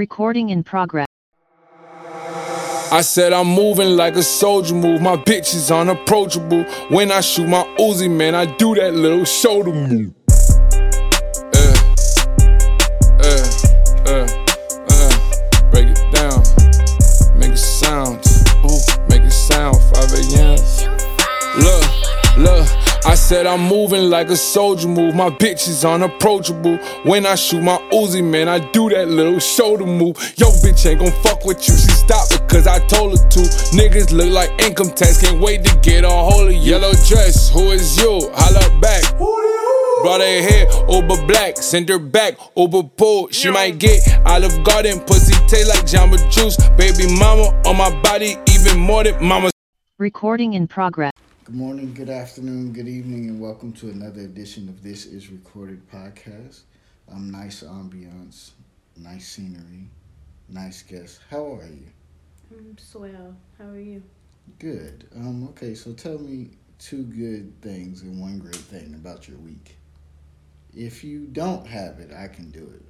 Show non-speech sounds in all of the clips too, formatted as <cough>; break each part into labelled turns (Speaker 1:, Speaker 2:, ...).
Speaker 1: Recording in progress.
Speaker 2: I said I'm moving like a soldier move. My bitch is unapproachable. When I shoot my Uzi, man, I do that little shoulder move. Uh, uh, uh, Break it down. Make it sound. Make it sound. 5 a.m. Look, look. I said I'm moving like a soldier move. My bitch is unapproachable. When I shoot my Uzi, man, I do that little shoulder move. Yo, bitch ain't gon' fuck with you. She stopped because I told her to. Niggas look like income tax. Can't wait to get a hold of you. Yellow dress, who is you? Holla back. Brought her hair over black, send her back over pool. She might get Olive Garden, pussy taste like Jamba Juice. Baby mama on my body, even more than mama.
Speaker 1: Recording in progress.
Speaker 3: Good morning, good afternoon, good evening, and welcome to another edition of This Is Recorded Podcast. I'm nice ambiance, nice scenery, nice guests. How are you?
Speaker 4: I'm swell. How are you?
Speaker 3: Good. Um, okay, so tell me two good things and one great thing about your week. If you don't have it, I can do it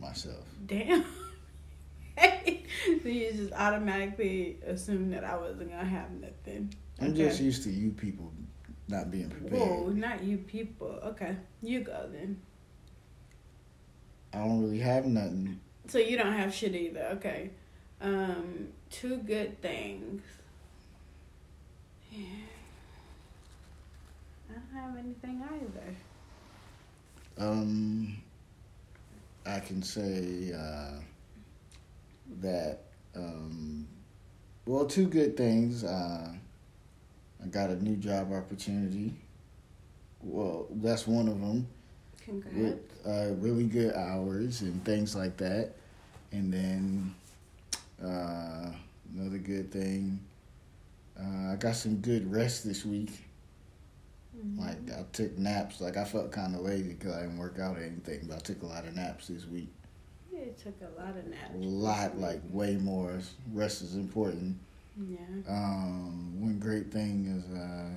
Speaker 3: myself.
Speaker 4: Damn. so <laughs> you just automatically assumed that I wasn't gonna have nothing.
Speaker 3: I'm
Speaker 4: Okay.
Speaker 3: just used to you people not being prepared.
Speaker 4: Whoa, not you people. Okay, you go then.
Speaker 3: I don't really have nothing.
Speaker 4: So you don't have shit either. Okay. Um, two good things. Yeah. I don't have anything either.
Speaker 3: Um, I can say uh, that. Um, well, two good things. Uh, I got a new job opportunity. Well, that's one of them
Speaker 4: Congrats.
Speaker 3: with uh, really good hours and things like that. And then uh, another good thing. Uh, I got some good rest this week.
Speaker 4: Mhm.
Speaker 3: Like I took naps. Like I felt kind of lazy because I didn't work out or anything, but I took a lot of naps this week.
Speaker 4: Yeah, it took a lot of naps.
Speaker 3: A lot, like way more. Rest is important.
Speaker 4: Yeah.
Speaker 3: Um, one great thing is uh,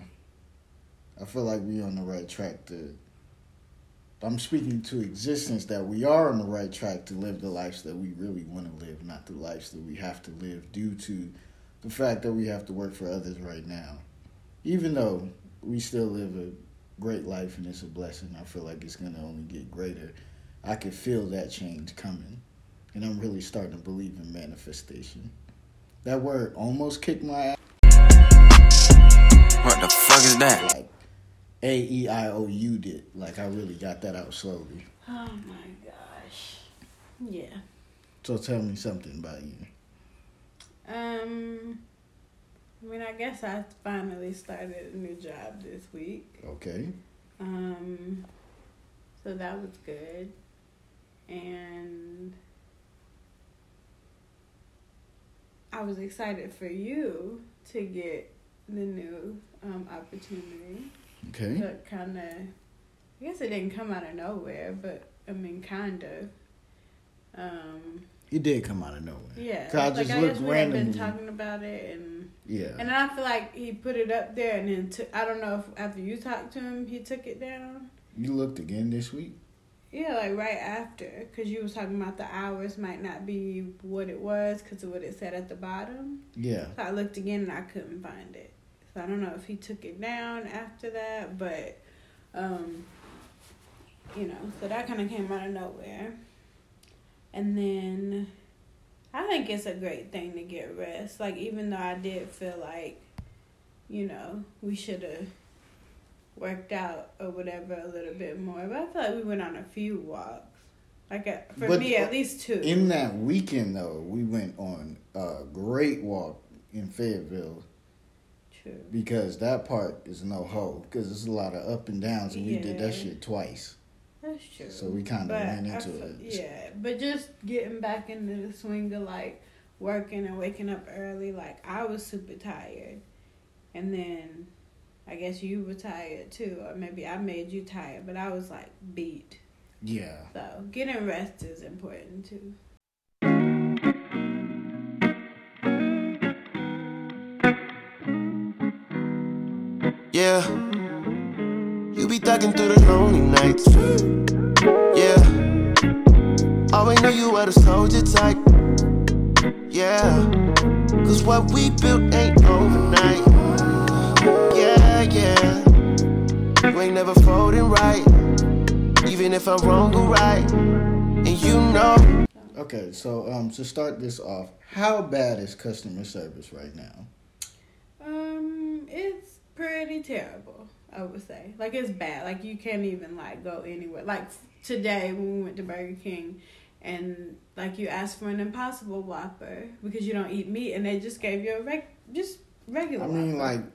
Speaker 3: I feel like we're on the right track to. I'm speaking to existence that we are on the right track to live the lives that we really want to live, not the lives that we have to live due to the fact that we have to work for others right now. Even though we still live a great life and it's a blessing, I feel like it's gonna only get greater. I can feel that change coming, and I'm really starting to believe in manifestation. That word almost kicked my ass.
Speaker 5: What the fuck is that?
Speaker 3: Like A E I O U did. Like I really got that out slowly.
Speaker 4: Oh my gosh. Yeah.
Speaker 3: So tell me something about you.
Speaker 4: Um. I mean, I guess I finally started a new job this week.
Speaker 3: Okay.
Speaker 4: Um. So that was good. And I was excited for you to get the new um, opportunity.
Speaker 3: Okay.
Speaker 4: But kind of, I guess it didn't come out of nowhere, but I mean, kind of. Um,
Speaker 3: It did come out of nowhere.
Speaker 4: yeah.
Speaker 3: I
Speaker 4: like,
Speaker 3: just
Speaker 4: I
Speaker 3: looked
Speaker 4: guess we had been talking about it, and
Speaker 3: Yeah.
Speaker 4: and then I feel like he put it up there, and then. I don't know if after you talked to him, he took it down.
Speaker 3: You looked again this week.
Speaker 4: Yeah, like right after, because you was talking about the hours might not be what it was because of what it said at the bottom.
Speaker 3: Yeah.
Speaker 4: So I looked again and I couldn't find it. So I don't know if he took it down after that, but um, you know, so that kind of came out of nowhere. And then I think it's a great thing to get rest. Like even though I did feel like, you know, we should have worked out or whatever a little bit more, but I feel like we went on a few walks. Like uh, for
Speaker 3: But
Speaker 4: me, at least two.
Speaker 3: In that weekend though, we went on a great walk in Fayetteville
Speaker 4: True.
Speaker 3: because that part is no hoe because there's a lot of up and downs and we did that shit twice.
Speaker 4: That's true.
Speaker 3: So we kind of ran into
Speaker 4: fe-
Speaker 3: it.
Speaker 4: Yeah, but just getting back into the swing of like working and waking up early, like I was super tired, and then I guess you were tired too, or maybe I made you tired, but I was like beat.
Speaker 3: Yeah.
Speaker 4: So getting rest is important too.
Speaker 5: Yeah. You be thugging through the lonely nights. Yeah. Always knew you were the soldier type. Yeah. Cause what we built ain't overnight. Ain't never folding right. Even if I'm wrong or right. And you know.
Speaker 3: Okay, so um, to start this off, how bad is customer service right now?
Speaker 4: Um, it's pretty terrible. I would say, like it's bad. Like you can't even like go anywhere. Like today when we went to Burger King, and like you asked for an Impossible Whopper because you don't eat meat, and they just gave you a reg- just regular.
Speaker 3: I mean,
Speaker 4: Whopper.
Speaker 3: like,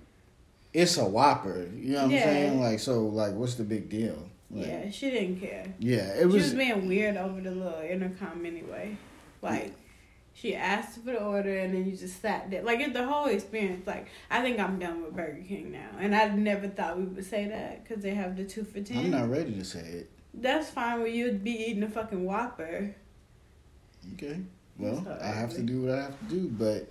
Speaker 3: it's a Whopper. You know what
Speaker 4: Yeah.
Speaker 3: I'm saying? Like, so, like, what's the big deal? Like,
Speaker 4: yeah, she didn't care.
Speaker 3: Yeah, it was.
Speaker 4: she
Speaker 3: was.
Speaker 4: being weird over the little intercom anyway. Like, she asked for the order and then you just sat there. Like, it, the whole experience, like, I think I'm done with Burger King now. And I never thought we would say that because they have the two for 10
Speaker 3: I'm not ready to say it.
Speaker 4: That's fine when you'd be eating a fucking Whopper.
Speaker 3: Okay. Well,
Speaker 4: So
Speaker 3: I have to do what I have to do, but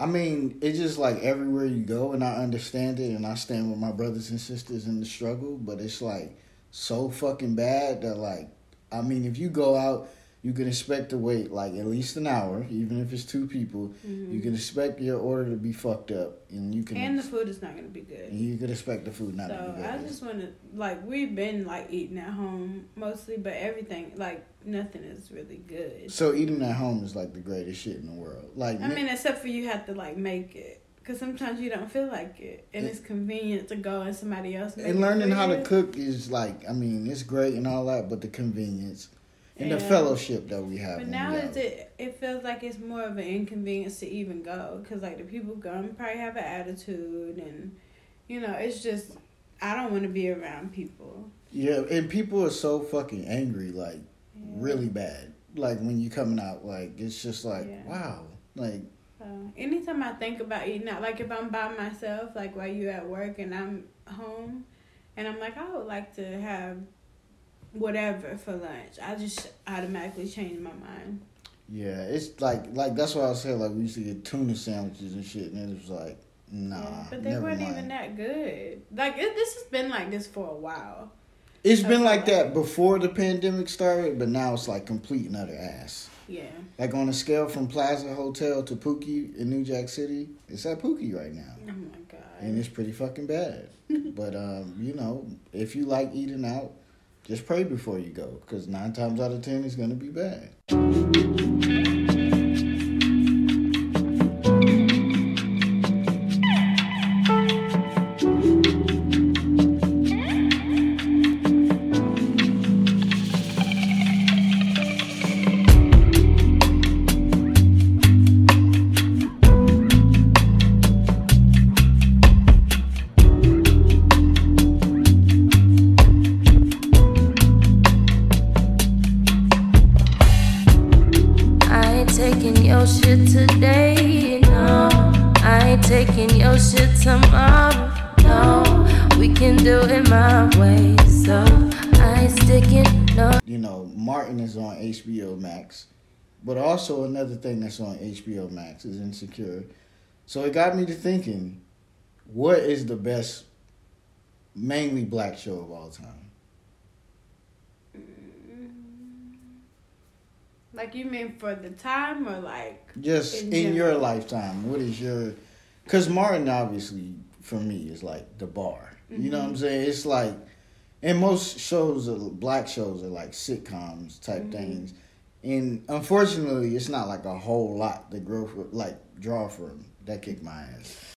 Speaker 3: I mean, it's just like everywhere you go, and I understand it, and I stand with my brothers and sisters in the struggle, but it's like so fucking bad that like, I mean, if you go out, you can expect to wait like at least an hour, even if it's two people. You can expect your order to be fucked up, and you can
Speaker 4: Mm-hmm. And the food is not going to be good.
Speaker 3: you can expect the food not to
Speaker 4: So
Speaker 3: be good.
Speaker 4: I just want to like we've been like eating at home mostly, but everything like nothing is really good.
Speaker 3: so eating at home is like the greatest shit in the world. Like,
Speaker 4: I mean, except for you have to like make it because sometimes you don't feel like it, and it's convenient to go and somebody else.
Speaker 3: And learning how to cook is like I mean it's great and all that, but the convenience and the fellowship that we have.
Speaker 4: But now it's it it feels like it's more of an inconvenience to even go because like the people going probably have an attitude and you know it's just I don't want to be around people.
Speaker 3: yeah, and people are so fucking angry, like
Speaker 4: Yeah.
Speaker 3: really bad. Like when you coming out, like it's just like
Speaker 4: Yeah.
Speaker 3: wow, like
Speaker 4: So anytime I think about eating out, like if I'm by myself, like while you at work and I'm home, and I'm like, I would like to have whatever for lunch. I just automatically change my mind.
Speaker 3: yeah, it's like like that's why I said like we used to get tuna sandwiches and shit, and it was like nah,
Speaker 4: Yeah, but they weren't
Speaker 3: mind.
Speaker 4: even that good. Like it, this has been like this for a while.
Speaker 3: It's been
Speaker 4: Okay.
Speaker 3: like that before the pandemic started, but now it's like complete and utter ass.
Speaker 4: Yeah.
Speaker 3: Like on a scale from Plaza Hotel to Pookie in New Jack City, it's at Pookie right now.
Speaker 4: Oh my god.
Speaker 3: and it's pretty fucking bad. <laughs> but um, you know, if you like eating out, just pray before you go, because nine times out of ten it's gonna be bad. Also another thing that's on HBO Max is Insecure. So it got me to thinking, what is the best, mainly black show of all time? Mm.
Speaker 4: Like you mean for the time or like
Speaker 3: Just
Speaker 4: In
Speaker 3: in, your lifetime, what is your? Because Martin, obviously, for me, is like the bar. You know what I'm mm-hmm. saying? It's like, and most shows, are, black shows, are like sitcoms type mm-hmm. things. And unfortunately, it's not like a whole lot to grow for, like draw from. That kicked my ass.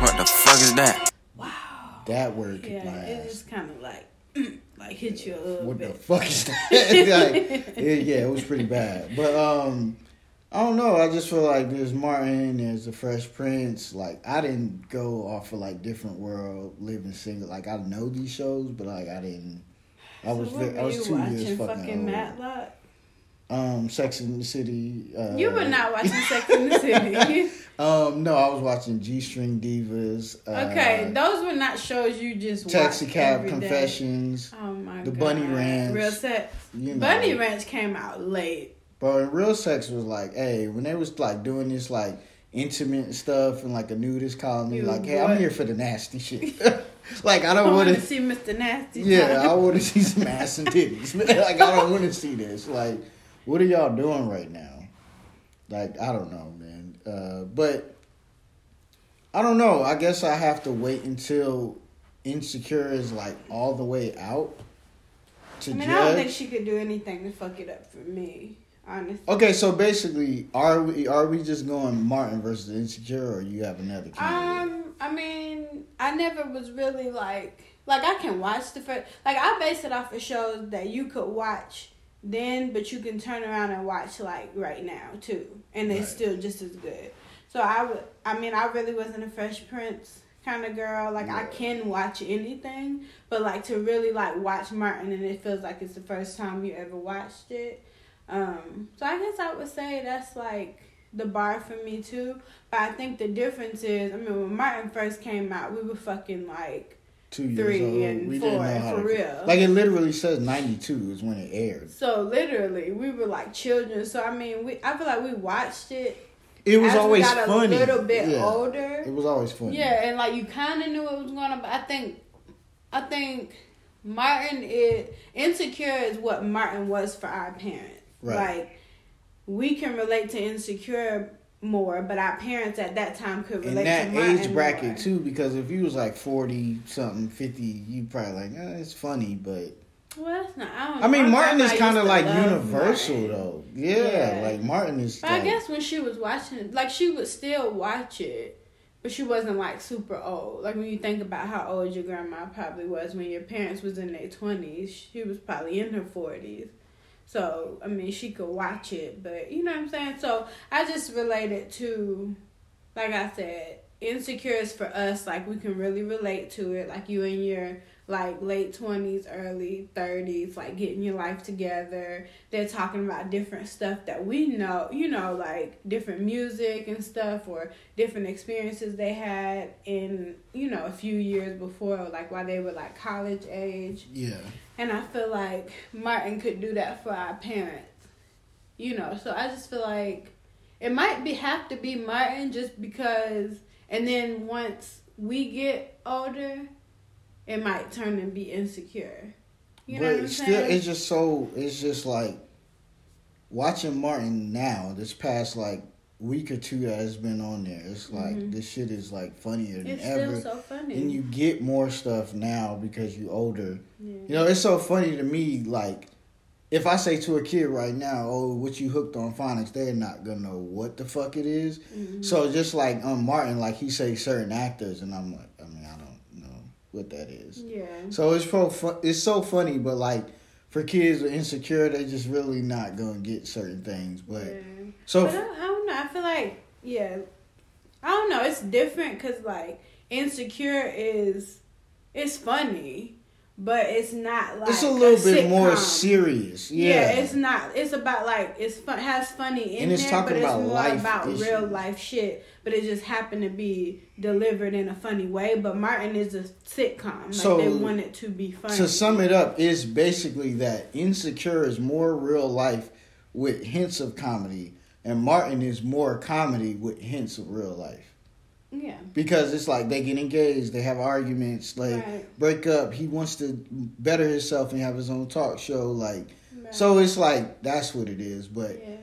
Speaker 5: What the fuck is that? Wow.
Speaker 3: That word kicked
Speaker 4: yeah,
Speaker 3: my
Speaker 4: it
Speaker 3: ass.
Speaker 4: just kind of like <clears throat> like hit you a little
Speaker 3: What the fuck is that? <laughs> <laughs> like, it- yeah, it was pretty bad. But um, I don't know. I just feel like there's Martin, there's the Fresh Prince. Like I didn't go off of like different world, living single. Like I know these shows, but like I didn't. I was
Speaker 4: so
Speaker 3: I was two
Speaker 4: watching?
Speaker 3: years fucking,
Speaker 4: fucking. Matlock.
Speaker 3: Um, Sex in the City. Uh,
Speaker 4: You were not watching Sex in the City. <laughs>
Speaker 3: Um, no, I was watching G String Divas. Uh,
Speaker 4: okay, those were not shows you just
Speaker 3: Taxi Cab
Speaker 4: every day.
Speaker 3: Confessions.
Speaker 4: Oh my
Speaker 3: The
Speaker 4: god.
Speaker 3: The Bunny Ranch.
Speaker 4: Real sex.
Speaker 3: You know.
Speaker 4: Bunny Ranch came out late.
Speaker 3: And real sex was like, hey, when they was like doing this like intimate stuff and like a nudist colony, like, hey,
Speaker 4: what?
Speaker 3: I'm here for the nasty shit. <laughs> <laughs> like I don't want to.
Speaker 4: see Mr. Nasty.
Speaker 3: Yeah, I want to see some ass and titties. <laughs> like I don't want to see this. Like, what are y'all doing right now? Like I don't know, man. Uh, but I don't know. I guess I have to wait until Insecure is like all the way out to
Speaker 4: I mean,
Speaker 3: judge.
Speaker 4: I don't think she could do anything to fuck it up for me. Honestly.
Speaker 3: okay, so basically, are we are we just going Martin versus Insecure, or you have another candidate?
Speaker 4: Um, I mean, I never was really like like I can watch the first like I base it off of shows that you could watch then, but you can turn around and watch like right now too, and they
Speaker 3: Right.
Speaker 4: still just as good. So I would, I mean, I really wasn't a Fresh Prince kind of girl. Like I can watch anything, but like to really like watch Martin and it feels like it's the first time you ever watched it. Um, so I guess I would say that's like the bar for me too. But I think the difference is, I mean, when Martin first came out, we were fucking like
Speaker 3: Two years
Speaker 4: three
Speaker 3: old.
Speaker 4: and
Speaker 3: we
Speaker 4: four,
Speaker 3: didn't know how
Speaker 4: for real.
Speaker 3: Like it literally says ninety two is when it aired.
Speaker 4: so literally we were like children. So I mean, we I feel like we watched it.
Speaker 3: It was
Speaker 4: as
Speaker 3: always
Speaker 4: we got
Speaker 3: funny.
Speaker 4: a little bit
Speaker 3: yeah.
Speaker 4: older.
Speaker 3: It was always funny.
Speaker 4: Yeah, and like you kind of knew it was going to. But I think, I think Martin is insecure is what Martin was for our parents.
Speaker 3: Right.
Speaker 4: Like we can relate to insecure more, but our parents at that time could
Speaker 3: in
Speaker 4: relate
Speaker 3: that
Speaker 4: to
Speaker 3: age bracket
Speaker 4: more.
Speaker 3: too, because if you was like forty something, fifty, you probably like, eh, it's funny, but
Speaker 4: Well, that's not. I, don't
Speaker 3: I mean.
Speaker 4: My
Speaker 3: Martin is kind of like universal
Speaker 4: Martin.
Speaker 3: though. Yeah,
Speaker 4: Yeah.
Speaker 3: like Martin is.
Speaker 4: But
Speaker 3: like,
Speaker 4: I guess when she was watching it, like she would still watch it, but she wasn't like super old. Like when you think about how old your grandma probably was when your parents was in their twenties, she was probably in her forties. So I mean, she could watch it, but you know what I'm saying. So I just related to, like I said, insecure is for us. Like we can really relate to it. Like you in your like late twenties, early thirties, like getting your life together. They're talking about different stuff that we know, you know, like different music and stuff, or different experiences they had in, you know, a few years before, like while they were like college age.
Speaker 3: yeah,
Speaker 4: And I feel like Martin could do that for our parents. You know, so I just feel like it might be have to be Martin just because and then once we get older, it might turn and be insecure. You know
Speaker 3: but still, it's just so. It's just like watching Martin now. This past like week or two that has been on there. It's like
Speaker 4: Mhm.
Speaker 3: this shit is like funnier than
Speaker 4: it's
Speaker 3: ever.
Speaker 4: still so funny.
Speaker 3: and you get more stuff now because you're older.
Speaker 4: yeah.
Speaker 3: You know, it's so funny to me. Like, if I say to a kid right now, "Oh, what you hooked on phonics," they're not gonna know what the fuck it is.
Speaker 4: Mhm.
Speaker 3: So just like um Martin, like he say certain actors, and I'm like, I mean, I don't know what that is.
Speaker 4: yeah.
Speaker 3: So it's so fu- it's so funny, but like for kids with insecure, they're just really not gonna get certain things. But
Speaker 4: yeah.
Speaker 3: So
Speaker 4: I, I don't know. I feel like yeah, I don't know. It's different because like insecure is it's funny, but it's not like
Speaker 3: it's a little bit more serious.
Speaker 4: Yeah.
Speaker 3: Yeah,
Speaker 4: it's not. It's about like it's fun, has funny in
Speaker 3: And it's
Speaker 4: there,
Speaker 3: talking
Speaker 4: but it's
Speaker 3: about
Speaker 4: more
Speaker 3: life
Speaker 4: about
Speaker 3: issues.
Speaker 4: real life shit. But it just happened to be delivered in a funny way. But Martin is a sitcom. Like
Speaker 3: So,
Speaker 4: they want it to be funny.
Speaker 3: to sum it up is basically that insecure is more real life with hints of comedy and martin is more comedy with hints of real life
Speaker 4: yeah.
Speaker 3: because it's like they get engaged they have arguments like
Speaker 4: Right.
Speaker 3: break up he wants to better himself and have his own talk show like
Speaker 4: Right.
Speaker 3: so it's like that's what it is but
Speaker 4: Yeah.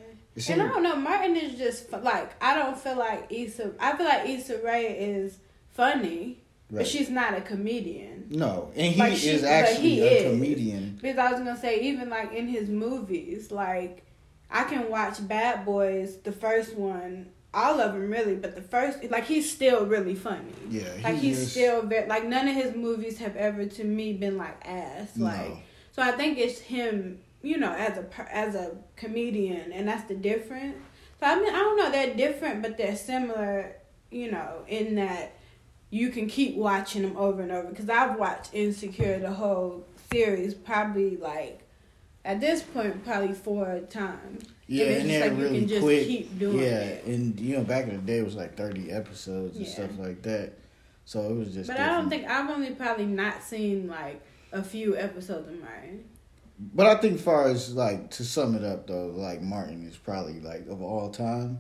Speaker 4: And I don't know, Martin is just like I don't feel like Issa. I feel like Issa Rae is funny,
Speaker 3: right.
Speaker 4: but she's not a comedian.
Speaker 3: no and he
Speaker 4: Like, she-
Speaker 3: is actually
Speaker 4: he
Speaker 3: a
Speaker 4: is.
Speaker 3: comedian
Speaker 4: Because I was gonna say, even like in his movies, like I can watch Bad Boys, the first one, all of them really, but the first, like he's still really funny.
Speaker 3: yeah
Speaker 4: Like he's
Speaker 3: is-
Speaker 4: still very like none of his movies have ever to me been like ass. Like
Speaker 3: no.
Speaker 4: so I think it's him, you know, as a as a comedian, and that's the difference. So I mean, I don't know, they're different, but they're similar, you know, in that you can keep watching them over and over. Because I've watched Insecure the whole series probably like at this point probably four times.
Speaker 3: Yeah,
Speaker 4: it's
Speaker 3: and
Speaker 4: just
Speaker 3: they're
Speaker 4: like you
Speaker 3: really
Speaker 4: can just
Speaker 3: quick.
Speaker 4: keep doing
Speaker 3: yeah,
Speaker 4: it.
Speaker 3: and you know, back in the day, it was like thirty episodes and stuff like that. So it was just.
Speaker 4: But I don't think I've only probably not seen like a few episodes of Martin.
Speaker 3: But I think, far as like to sum it up though, like Martin is probably like of all time,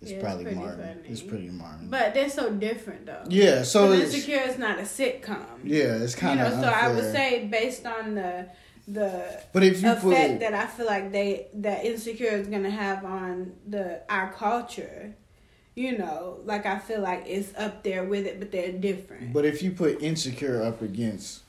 Speaker 3: It's
Speaker 4: Yeah,
Speaker 3: probably
Speaker 4: pretty
Speaker 3: Martin.
Speaker 4: funny.
Speaker 3: It's pretty Martin.
Speaker 4: But they're so different though.
Speaker 3: yeah, so it's,
Speaker 4: Insecure is not a sitcom.
Speaker 3: yeah, it's kind of You
Speaker 4: know,
Speaker 3: of
Speaker 4: so I would say based on the the
Speaker 3: But if you
Speaker 4: effect
Speaker 3: put
Speaker 4: that I feel like they that insecure is gonna have on the our culture, you know, like I feel like it's up there with it, but they're different.
Speaker 3: But if you put Insecure up against,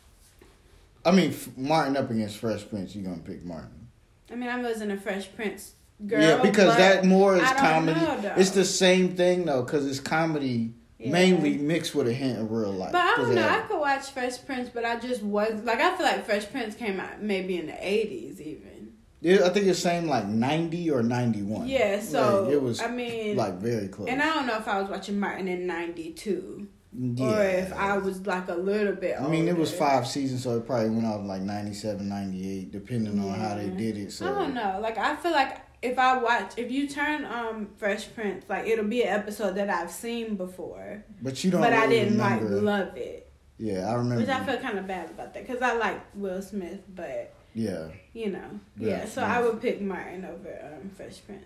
Speaker 3: I mean Martin up against Fresh Prince, you're gonna pick Martin.
Speaker 4: I mean, I wasn't a Fresh Prince girl.
Speaker 3: yeah, because that more is comedy.
Speaker 4: know,
Speaker 3: it's the same thing though, because it's comedy
Speaker 4: Yeah.
Speaker 3: mainly mixed with a hint of real life.
Speaker 4: But I don't know. I could watch Fresh Prince, but I just was like I feel like Fresh Prince came out maybe in the eighties even.
Speaker 3: Yeah, I think it's saying like ninety or ninety one.
Speaker 4: Yeah, so
Speaker 3: it was
Speaker 4: I mean,
Speaker 3: like very close.
Speaker 4: and I don't know if I was watching Martin in ninety two.
Speaker 3: yeah.
Speaker 4: or if I was like a little bit.
Speaker 3: I mean, it was five seasons, so it probably went off like 97, 98, depending on how they did it. So
Speaker 4: I don't know. Like I feel like if I watch, if you turn um Fresh Prince, like it'll be an episode that I've seen before,
Speaker 3: but you don't.
Speaker 4: but I didn't
Speaker 3: remember.
Speaker 4: like love it,
Speaker 3: Yeah, I remember.
Speaker 4: which I feel kind of bad about that because I like Will Smith, but
Speaker 3: yeah,
Speaker 4: you know,
Speaker 3: Yeah,
Speaker 4: yeah. So. I would pick Martin over um Fresh Prince.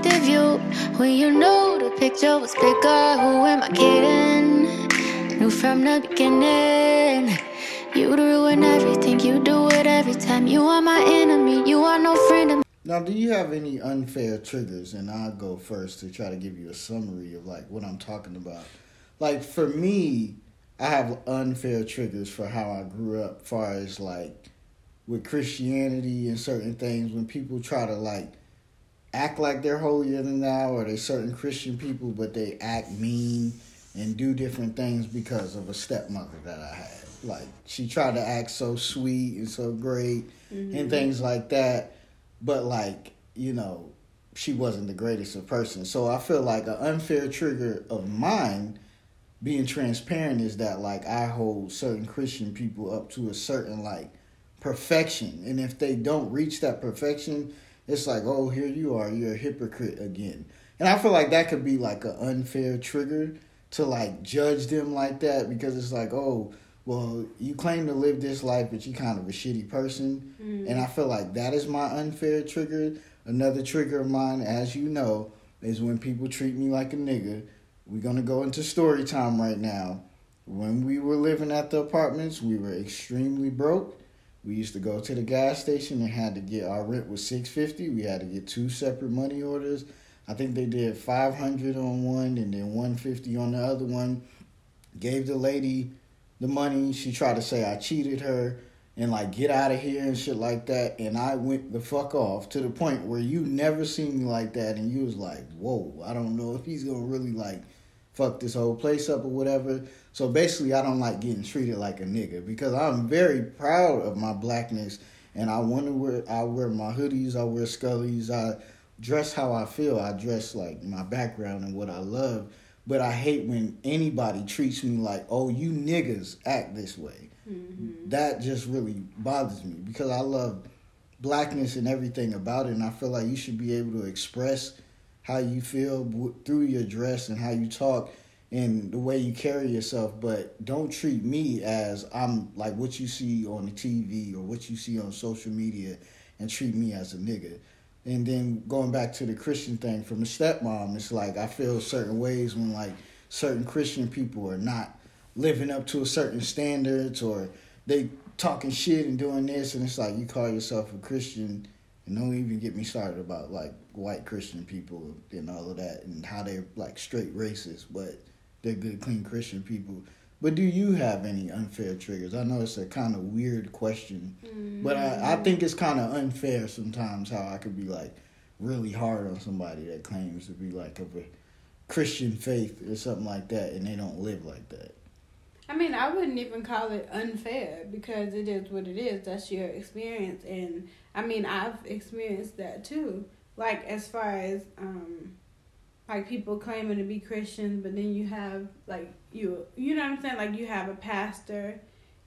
Speaker 6: Obstructive view when you knew the picture was bigger. Who am I kidding? Knew from the beginning. You'd ruin everything, you do it every time. You are my enemy, you are no friend of mine.
Speaker 3: Now, do you have any unfair triggers? And I'll go first to try to give you a summary of like what I'm talking about. Like for me, I have unfair triggers for how I grew up, far as like with Christianity and certain things when people try to like act like they're holier than thou, or they certain Christian people, but they act mean and do different things because of a stepmother that I had. Like she tried to act so sweet and so great and mm-hmm. things like that, but like you know she wasn't the greatest of persons. So I feel like an unfair trigger of mine being transparent is that like I hold certain Christian people up to a certain like perfection, and if they don't reach that perfection, it's like oh here you are, you're a hypocrite again. And I feel like that could be like an unfair trigger to like judge them like that because it's like oh well you claim to live this life but you're kind of a shitty person. Mm-hmm. And i feel like that is my unfair trigger. Another trigger of mine as you know is when people treat me like a nigga we're gonna go into story time right now. When we were living at the apartments we were extremely broke we used to go to the gas station and had to get our rent was 650 we had to get two separate money orders i think they did 500 on one and then 150 on the other one gave the lady the money. She tried to say I cheated her and like get out of here and shit like that. And I went the fuck off to the point where you never seen me like that. And you was like, whoa, I don't know if he's gonna really like fuck this whole place up or whatever. So basically, I don't like getting treated like a nigga because I'm very proud of my blackness. And I want to wear, I wear my hoodies, I wear scullies, I dress how I feel. I dress like my background and what I love. But I hate when anybody treats me like, oh, you niggas act this way. Mm-hmm. That just really bothers me because I love blackness and everything about it. And I feel like you should be able to express how you feel through your dress and how you talk and the way you carry yourself. But don't treat me as I'm like what you see on the TV or what you see on social media and treat me as a nigga. And then going back to the Christian thing from the stepmom, it's like I feel certain ways when like certain Christian people are not living up to a certain standards or they talking shit and doing this and it's like you call yourself a Christian and don't even get me started about like white Christian people and all of that and how they're like straight racist, but they're good, clean Christian people. But do you have any unfair triggers? I know it's a kind of weird question, but I, I think it's kind of unfair sometimes how I could be like really hard on somebody that claims to be like of a Christian faith or something like that and they don't live like that.
Speaker 4: I mean, I wouldn't even call it unfair because it is what it is. That's your experience, and I mean, I've experienced that too. Like as far as um, like people claiming to be Christians, but then you have like you, you know what I'm saying? Like you have a pastor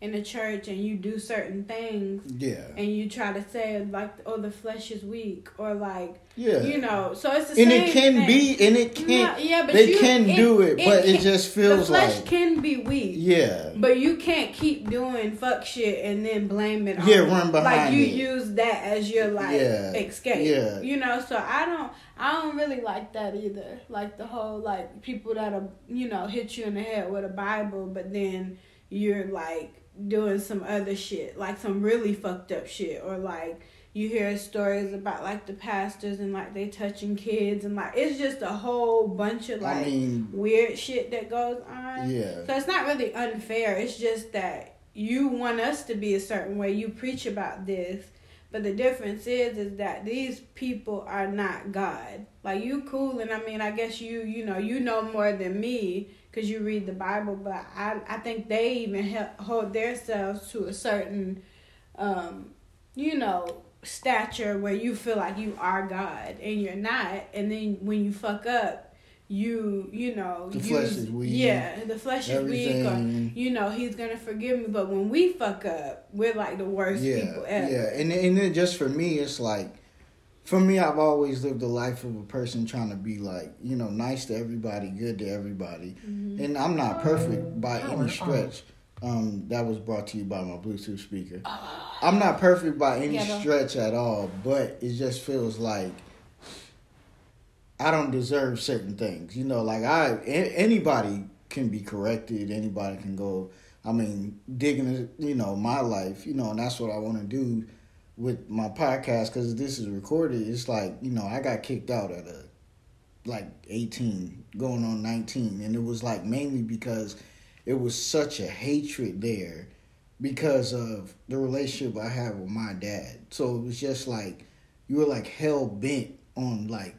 Speaker 4: in the church and you do certain things
Speaker 3: Yeah.
Speaker 4: and you try to say like oh the flesh is weak or like
Speaker 3: Yeah.
Speaker 4: you know so it's the
Speaker 3: and
Speaker 4: same And
Speaker 3: it can
Speaker 4: thing.
Speaker 3: be, and it can.
Speaker 4: No, yeah, but
Speaker 3: they
Speaker 4: you-
Speaker 3: can
Speaker 4: it-
Speaker 3: do it,
Speaker 4: it
Speaker 3: but it just feels like
Speaker 4: the flesh
Speaker 3: like
Speaker 4: can be weak
Speaker 3: yeah,
Speaker 4: but you can't keep doing fuck shit and then blame it on
Speaker 3: Yeah, run behind
Speaker 4: like you
Speaker 3: it.
Speaker 4: use that as your like
Speaker 3: Yeah,
Speaker 4: escape
Speaker 3: yeah.
Speaker 4: you know so i don't i don't really like that either like the whole like people that'll you know hit you in the head with a bible but then you're like doing some other shit like some really fucked up shit or like you hear stories about like the pastors and like they touching kids and like it's just a whole bunch of like
Speaker 3: I mean,
Speaker 4: weird shit that goes on
Speaker 3: yeah,
Speaker 4: so it's not really unfair. It's just that you want us to be a certain way. You preach about this, but the difference is is that these people are not God. Like you cool, and I mean, I guess you you know you know more than me because you read the Bible. But I I think they even he- hold themselves to a certain, um, you know, stature where you feel like you are God and you're not. And then when you fuck up. You you know
Speaker 3: The
Speaker 4: use-
Speaker 3: flesh is weak.
Speaker 4: Yeah, the flesh is weak, or you know he's gonna forgive me. But when we fuck up, we're like the worst
Speaker 3: Yeah,
Speaker 4: people ever.
Speaker 3: yeah, and and then just for me, it's like, for me, I've always lived the life of a person trying to be like, you know, nice to everybody, good to everybody,
Speaker 4: Mm-hmm.
Speaker 3: and I'm not perfect by any stretch. Um, that was brought to you by my Bluetooth speaker. I'm not perfect by any
Speaker 4: Ghetto.
Speaker 3: stretch at all, but it just feels like I don't deserve certain things. You know, like I anybody can be corrected, anybody can go. I mean, digging, you know, my life, you know, and that's what I want to do with my podcast because this is recorded. It's like you know, I got kicked out at a like 18, going on 19, and it was like mainly because it was such a hatred there because of the relationship I have with my dad. So it was just like you were like hell bent on like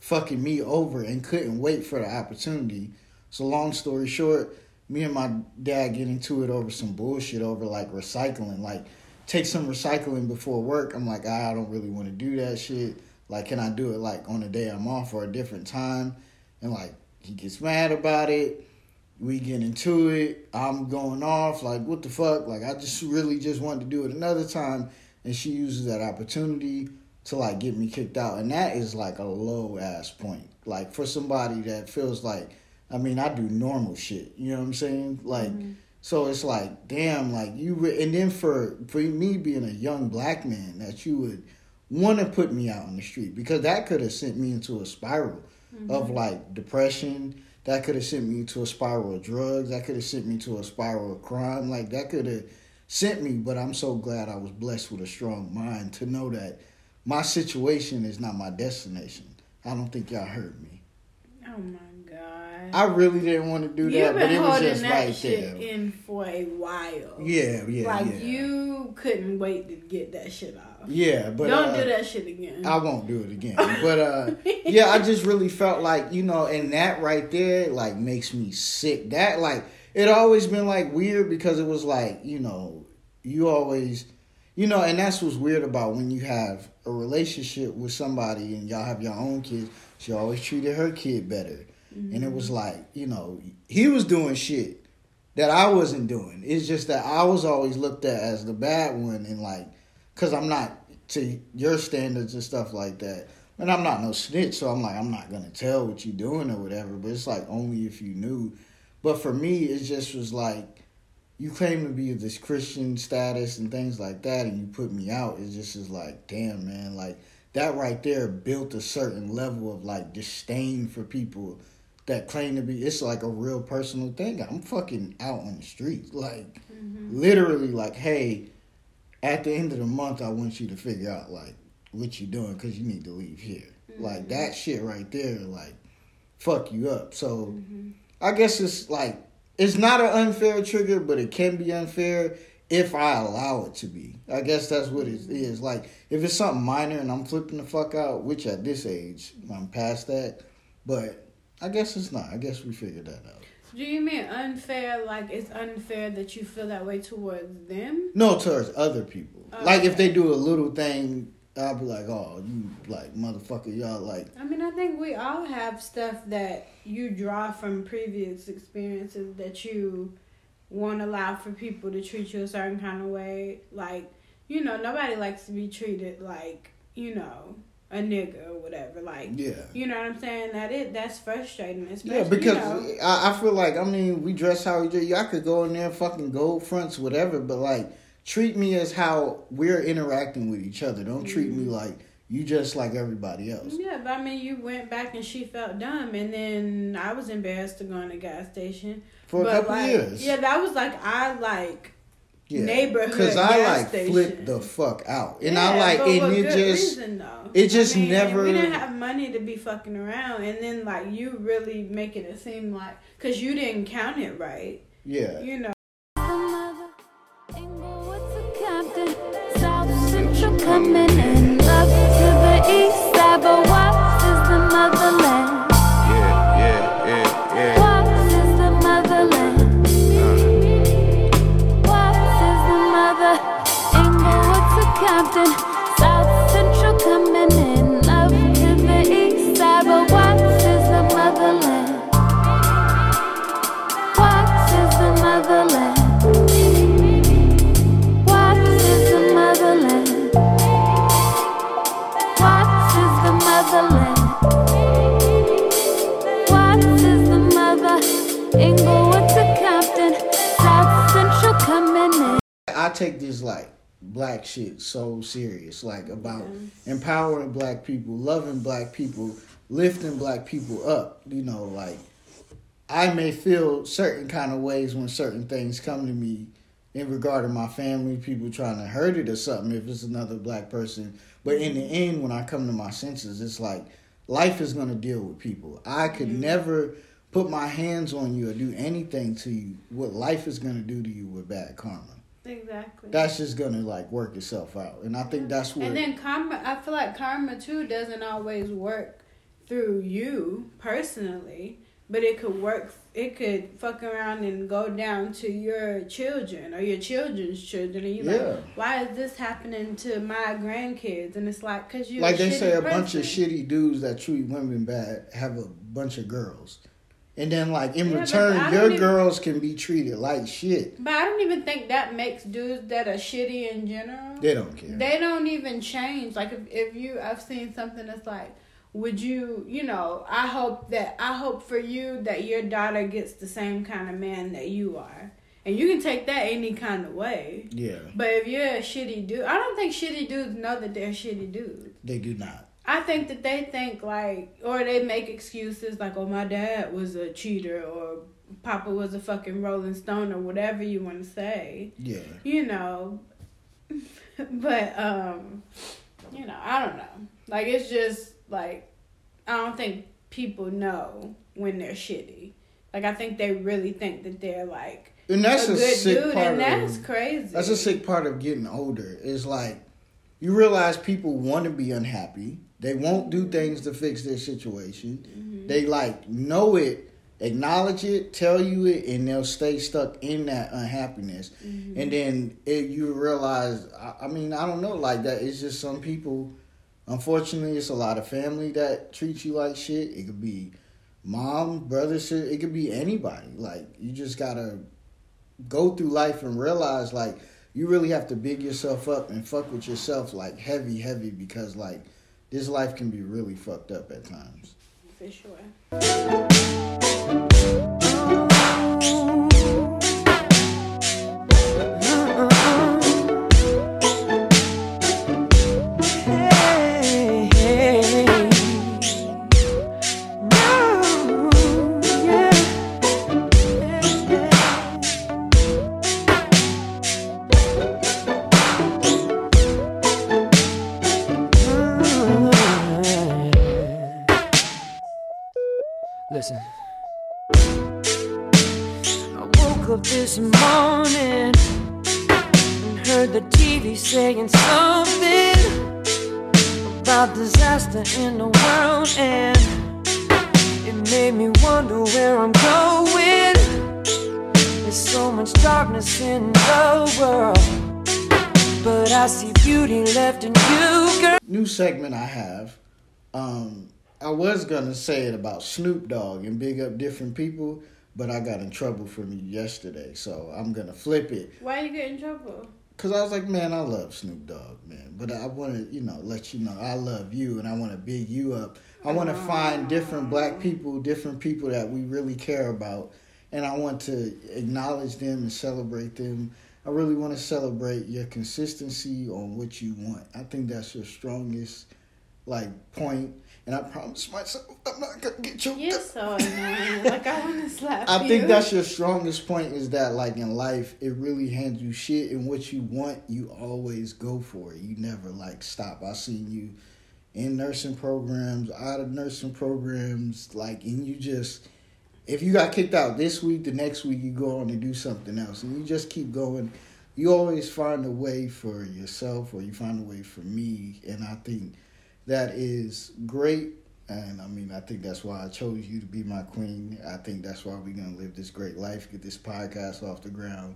Speaker 3: fucking me over and couldn't wait for the opportunity. So long story short, me and my dad get into it over some bullshit over like recycling. Like take some recycling before work. I'm like, ah, I don't really want to do that shit. Like, can I do it like on a day I'm off or a different time? And like he gets mad about it. We get into it. I'm going off. Like, what the fuck? Like, I just really just wanted to do it another time. And she uses that opportunity to like get me kicked out. And that is like a low ass point. Like, for somebody that feels like, I mean, I do normal shit. You know what I'm saying? Like, mm-hmm. so it's like, damn, like you. Re- and then for for me being a young black man, that you would want to put me out on the street because that could have sent me into a spiral mm-hmm. of like depression. That could have sent me to a spiral of drugs. That could have sent me to a spiral of crime. Like that could have sent me. But I'm so glad I was blessed with a strong mind to know that my situation is not my destination. I don't think y'all heard me.
Speaker 4: Oh my god.
Speaker 3: I really didn't want to do that, but it was just
Speaker 4: that
Speaker 3: right
Speaker 4: shit
Speaker 3: there.
Speaker 4: in for a while.
Speaker 3: Yeah, yeah,
Speaker 4: Like
Speaker 3: yeah.
Speaker 4: you couldn't wait to get that shit off.
Speaker 3: Yeah, but
Speaker 4: Don't
Speaker 3: uh,
Speaker 4: do that shit again.
Speaker 3: I won't do it again. <laughs> But uh yeah, I just really felt like, you know, and that right there like makes me sick. That like it always been like weird because it was like, you know, you always you know, and that's what's weird about when you have a relationship with somebody and y'all have your own kids. She always treated her kid better. And it was mm-hmm. like, you know, he was doing shit that I wasn't doing. It's just that I was always looked at as the bad one and like cuz I'm not to your standards and stuff like that. And I'm not no snitch, so I'm like I'm not going to tell what you're doing or whatever, but it's like only if you knew. But for me, it just was like you claim to be of this Christian status and things like that, and you put me out. It just is like, damn, man, like that right there built a certain level of like disdain for people that claim to be. It's like a real personal thing. I'm fucking out on the streets, like mm-hmm. literally, like, hey, at the end of the month, I want you to figure out like what you're doing because you need to leave here. Like mm-hmm. that shit right there, like fuck you up. So mm-hmm. I guess it's like it's not an unfair trigger, but it can be unfair if I allow it to be. I guess that's what it is. Like if it's something minor and I'm flipping the fuck out, which at this age I'm past that, but I guess it's not. I guess we figured that out.
Speaker 4: do you mean unfair? Like it's unfair that you feel that way towards them?
Speaker 3: No, towards other people. Oh, like if they do a little thing, I'll be like, oh, you like motherfucker, y'all like
Speaker 4: I mean, I think we all have stuff that you draw from previous experiences that you won't allow for people to treat you a certain kind of way. Like, you know, nobody likes to be treated like, you know, a nigga or whatever. Like,
Speaker 3: Yeah.
Speaker 4: you know what I'm saying? That it that's frustrating. Especially,
Speaker 3: Yeah, because
Speaker 4: you know,
Speaker 3: I, I feel like I mean we dress how we. I could go in there fucking gold fronts, whatever, but like treat me as how we're interacting with each other. Don't treat
Speaker 4: Mm-hmm.
Speaker 3: me like you just like everybody else.
Speaker 4: Yeah, but I mean, you went back and she felt dumb, and then I was embarrassed to go in the gas station
Speaker 3: For a
Speaker 4: But,
Speaker 3: couple
Speaker 4: like,
Speaker 3: years.
Speaker 4: Yeah, that was like I like
Speaker 3: Yeah.
Speaker 4: neighborhood
Speaker 3: Cause I
Speaker 4: gas
Speaker 3: like
Speaker 4: station.
Speaker 3: flipped the fuck out. And
Speaker 4: Yeah,
Speaker 3: I like and it just
Speaker 4: reason, though.
Speaker 3: it just
Speaker 4: I mean,
Speaker 3: never-
Speaker 4: We didn't have money to be fucking around, and then like you really making it seem like because you didn't count it right.
Speaker 3: yeah.
Speaker 4: You know.
Speaker 7: East
Speaker 3: take this like black shit so serious, like about empowering black people, loving black people, lifting black people up. You know, like I may feel certain kind of ways when certain things come to me in regard to my family, people trying to hurt it or something if it's another black person. But in the end, when I come to my senses, it's like life is gonna deal with people. I could mm-hmm. never put my hands on you or do anything to you. What life is gonna do to you with bad karma
Speaker 4: Exactly.
Speaker 3: that's just gonna like work itself out and i think that's what
Speaker 4: And then karma, I feel like karma too doesn't always work through you personally, but it could work. It could fuck around and go down to your children or your children's children, and you
Speaker 3: Yeah.
Speaker 4: like, why is this happening to my grandkids? And it's like, cause you
Speaker 3: like they say a bunch of shitty dudes that treat women bad have a bunch of girls and then like in
Speaker 4: Yeah,
Speaker 3: return your
Speaker 4: even-
Speaker 3: girls can be treated like shit
Speaker 4: But I don't even think that makes dudes that are shitty in general.
Speaker 3: they don't care
Speaker 4: They don't even change. Like if, if you, I've seen something that's like, would you, you know, I hope that I hope for you that your daughter gets the same kind of man that you are, and you can take that any kind of way.
Speaker 3: yeah
Speaker 4: But if you're a shitty dude, I don't think shitty dudes know that they're shitty dudes.
Speaker 3: they do not
Speaker 4: I think that they think like, or they make excuses like, oh, my dad was a cheater, or Papa was a fucking Rolling Stone, or whatever you want to say.
Speaker 3: Yeah.
Speaker 4: You know? <laughs> But um you know i don't know. Like it's just like i don't think people know when they're shitty. Like i think they really think that they're like
Speaker 3: and that's
Speaker 4: a
Speaker 3: a,
Speaker 4: good
Speaker 3: sick
Speaker 4: dude
Speaker 3: part
Speaker 4: and that's
Speaker 3: of
Speaker 4: crazy.
Speaker 3: that's a sick part of getting older. Is like you realize people want to be unhappy they won't do things to fix their situation
Speaker 4: Mm-hmm.
Speaker 3: they like know it acknowledge it tell you it and they'll stay stuck in that unhappiness
Speaker 4: Mm-hmm.
Speaker 3: and then it, you realize I, I mean i don't know like that it's just some people unfortunately it's a lot of family that treats you like shit it could be mom brother sister it could be anybody like you just gotta go through life and realize like you really have to big yourself up and fuck with yourself like heavy heavy because like this life can be really fucked up at times.
Speaker 4: For sure
Speaker 3: gonna say it about snoop dogg and big up different people but I got in trouble from you yesterday, so I'm gonna flip it.
Speaker 4: Why you get in trouble?
Speaker 3: Cause I was like, man, I love Snoop Dogg, man, but I want to, you know, let you know I love you, and I want to big you up. I want to find different black people, different people that we really care about, and I want to acknowledge them and celebrate them. I really want to celebrate your consistency on what you want. I think that's your strongest, like, point. And I promise myself I'm not gonna get choked
Speaker 4: You're
Speaker 3: up.
Speaker 4: so annoying. like I want to <laughs> slap
Speaker 3: I
Speaker 4: you.
Speaker 3: think that's your strongest point is that like in life it really hands you shit and what you want you always go for it. You never like stop. I seen you in nursing programs, out of nursing programs, like and you just if you got kicked out this week, the next week you go on and do something else and you just keep going. You always find a way for yourself or you find a way for me and I think that is great and I mean, I think that's why I chose you to be my queen. I think that's why we're gonna live this great life, get this podcast off the ground,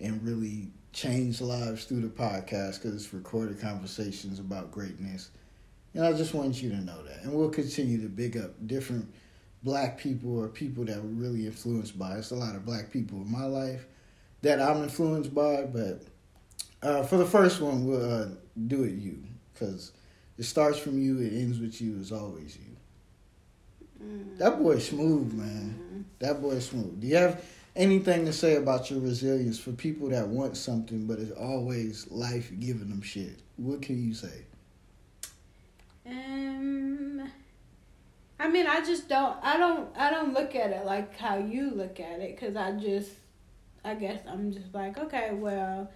Speaker 3: and really change lives through the podcast because it's recorded conversations about greatness. And I just want you to know that. And we'll continue to big up different black people or people that we're really influenced by. It's a lot of black people in my life that I'm influenced by, but uh, for the first one, we'll uh, do it you because it starts from you, it ends with you, it's always you.
Speaker 4: Mm.
Speaker 3: That boy smooth, man. That boy smooth. Do you have anything to say about your resilience for people that want something, but it's always life giving them shit? What can you say?
Speaker 4: Um, I mean, I just don't. I don't. I don't look at it like how you look at it, cause I just. I guess I'm just like, okay, well,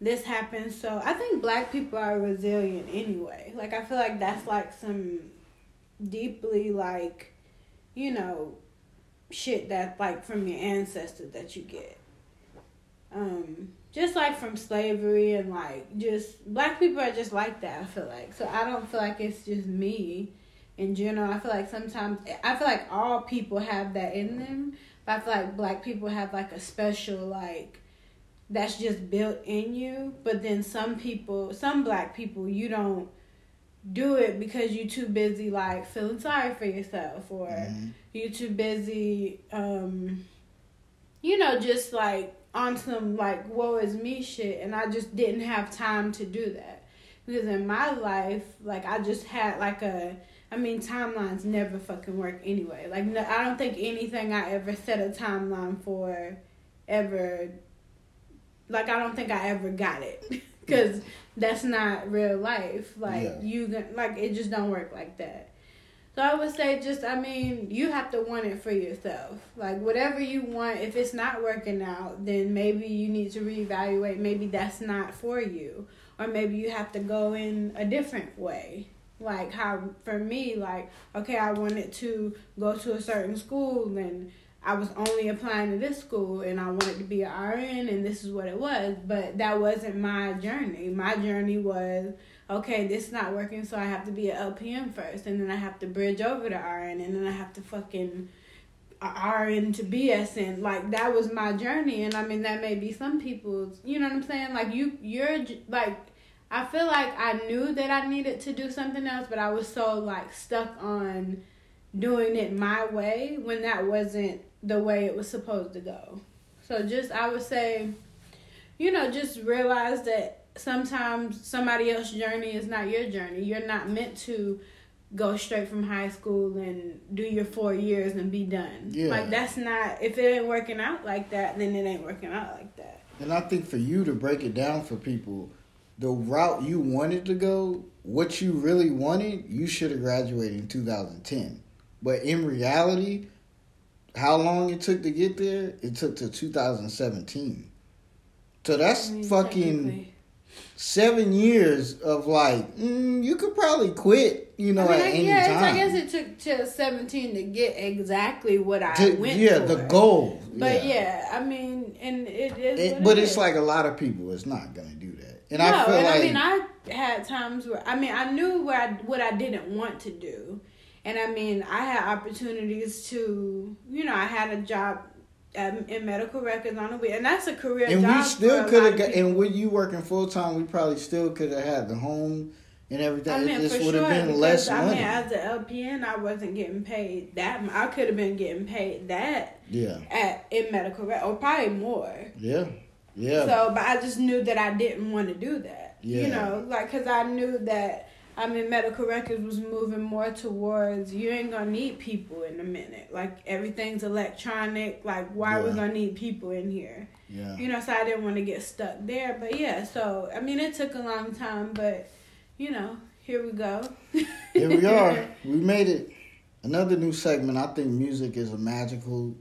Speaker 4: this happened, so I think black people are resilient anyway. Like I feel like that's like some deeply like, you know, shit that like from your ancestors that you get. Um, just like from slavery and like just black people are just like that. I feel like so I don't feel like it's just me in general. I feel like sometimes I feel like all people have that in them, but I feel like black people have like a special like that's just built in you. But then some people, some black people, you don't do it because you're too busy like feeling sorry for yourself or
Speaker 3: Mhm.
Speaker 4: you're too busy um you know just like on some like woe is me shit and I just didn't have time to do that because in my life like I just had like a I mean timelines never fucking work anyway like no, I don't think anything I ever set a timeline for ever like I don't think I ever got it <laughs> because that's not real life like
Speaker 3: Yeah.
Speaker 4: you like it just don't work like that so I would say just I mean, you have to want it for yourself. Like whatever you want, if it's not working out, then maybe you need to reevaluate. Maybe that's not for you. Or maybe you have to go in a different way. Like how for me, like, okay, I wanted to go to a certain school and I was only applying to this school and I wanted to be an RN and this is what it was. But that wasn't my journey. My journey was okay, this is not working, so I have to be an LPN first, and then I have to bridge over to RN, and then I have to fucking RN to BSN. Like that was my journey, and I mean that may be some people's. You know what I'm saying? Like you, you're like. I feel like I knew that I needed to do something else, but I was so like stuck on doing it my way when that wasn't the way it was supposed to go. So just I would say, you know, just realize that sometimes somebody else's journey is not your journey. You're not meant to go straight from high school and do your four years and be done.
Speaker 3: Yeah.
Speaker 4: Like that's not if it ain't working out like that, then it ain't working out like that.
Speaker 3: And I think for you to break it down for people, the route you wanted to go, what you really wanted, you should have graduated in 2010. But in reality, how long it took to get there? It took to 2017. So that's
Speaker 4: I mean,
Speaker 3: fucking seven years of like, mm, you could probably quit, you know,
Speaker 4: I mean,
Speaker 3: at
Speaker 4: I,
Speaker 3: any
Speaker 4: yeah,
Speaker 3: time.
Speaker 4: I guess it took till seventeen to get exactly what I
Speaker 3: To-
Speaker 4: went
Speaker 3: yeah,
Speaker 4: for.
Speaker 3: the goal.
Speaker 4: But yeah. I mean, and it is.
Speaker 3: It- but
Speaker 4: it
Speaker 3: it's
Speaker 4: is.
Speaker 3: like a lot of people is not gonna do that, and
Speaker 4: no,
Speaker 3: I feel
Speaker 4: and
Speaker 3: like
Speaker 4: I mean, I had times where I mean, I knew where I, what I didn't want to do, and I mean, I had opportunities to, you know, I had a job um, in medical records on the week, and that's a career
Speaker 3: and
Speaker 4: job.
Speaker 3: we still could have got, and with you working full time, we probably still could have had the home and everything.
Speaker 4: I mean,
Speaker 3: it just
Speaker 4: for
Speaker 3: would
Speaker 4: sure.
Speaker 3: have been
Speaker 4: because,
Speaker 3: less
Speaker 4: I
Speaker 3: money.
Speaker 4: mean, as an LPN, I wasn't getting paid that. I could have been getting paid that
Speaker 3: yeah,
Speaker 4: at in medical rec, or probably more.
Speaker 3: yeah, yeah.
Speaker 4: So, but I just knew that I didn't want to do that.
Speaker 3: Yeah.
Speaker 4: You know, like because I knew that. I mean, medical records was moving more towards you ain't gonna need people in a minute. Like everything's electronic. Like why we gonna need people in here?
Speaker 3: yeah.
Speaker 4: You know, so I didn't want to get stuck there. But yeah, so I mean, it took a long time, but you know, here we go. <laughs>
Speaker 3: Here we are. We made it. Another new segment. I think music is a magical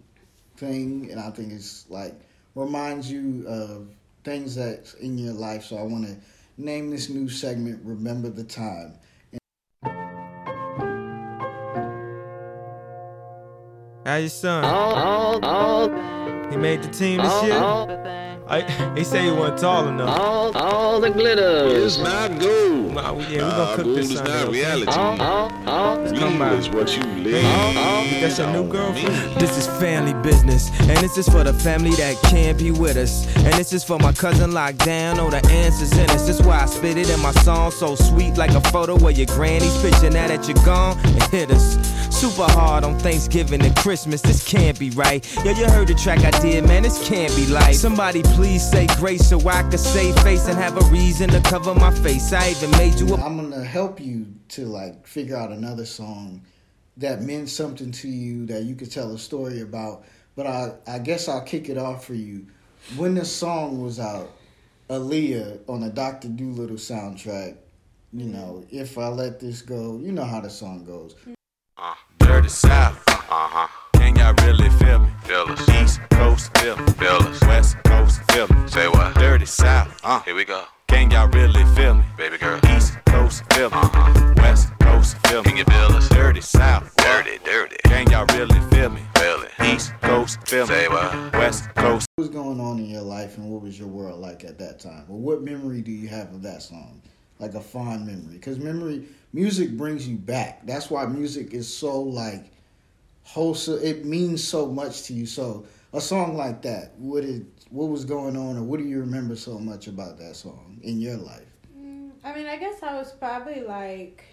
Speaker 3: thing, and I think it's like reminds you of things that's in your life. So I want to name this new segment "Remember the Time."
Speaker 8: How your son? Oh, oh, oh. He made the team this year. I, he said he wasn't tall enough.
Speaker 9: All, all the glitter
Speaker 10: is not gold.
Speaker 8: Nah, we- yeah, we
Speaker 10: Nah,
Speaker 8: gonna cook
Speaker 10: gold
Speaker 8: this
Speaker 10: is not reality.
Speaker 9: all, all,
Speaker 8: Let's
Speaker 10: Real
Speaker 8: come by.
Speaker 10: is what you live.
Speaker 8: Hey, that's your new girlfriend. This is family business, and this is for the family that can't be with us. And this is for my cousin locked down, oh the answers in us. That's why I spit it in my song, so sweet like a photo of your granny's picture. Now that you're gone, it <laughs> hit us. Super hard on Thanksgiving and Christmas. This can't be right. Yo, you heard the track I did, man. This can't be life. Somebody please say grace so I can save face and have a reason to cover my face. I even made you a
Speaker 3: I'm gonna help you to like figure out another song that meant something to you that you could tell a story about. But I, I guess I'll kick it off for you. When the song was out, Aaliyah on the Doctor Dolittle soundtrack, you know, if I let this go, you know how the song goes.
Speaker 11: Uh, dirty South. Uh huh. Can y'all really feel me? Feel us. East Coast feel me. Feel us. West Coast feel me. Say what? Dirty South. Uh. Here we go. Can y'all really feel me? Baby girl. East Coast feel me. Uh huh. West Coast feel me. Can you feel us? Dirty South. Dirty, dirty. Can y'all really feel me? Feel it. East Coast feel me. Say what? West Coast.
Speaker 3: What was going on in your life and what was your world like at that time? Or what memory do you have of that song? Like a fond memory? Because memory, music brings you back. That's why music is so like wholesome. It means so much to you. So a song like that, what it, what was going on, or what do you remember so much about that song in your life?
Speaker 4: Mm, I mean, I guess I was probably like,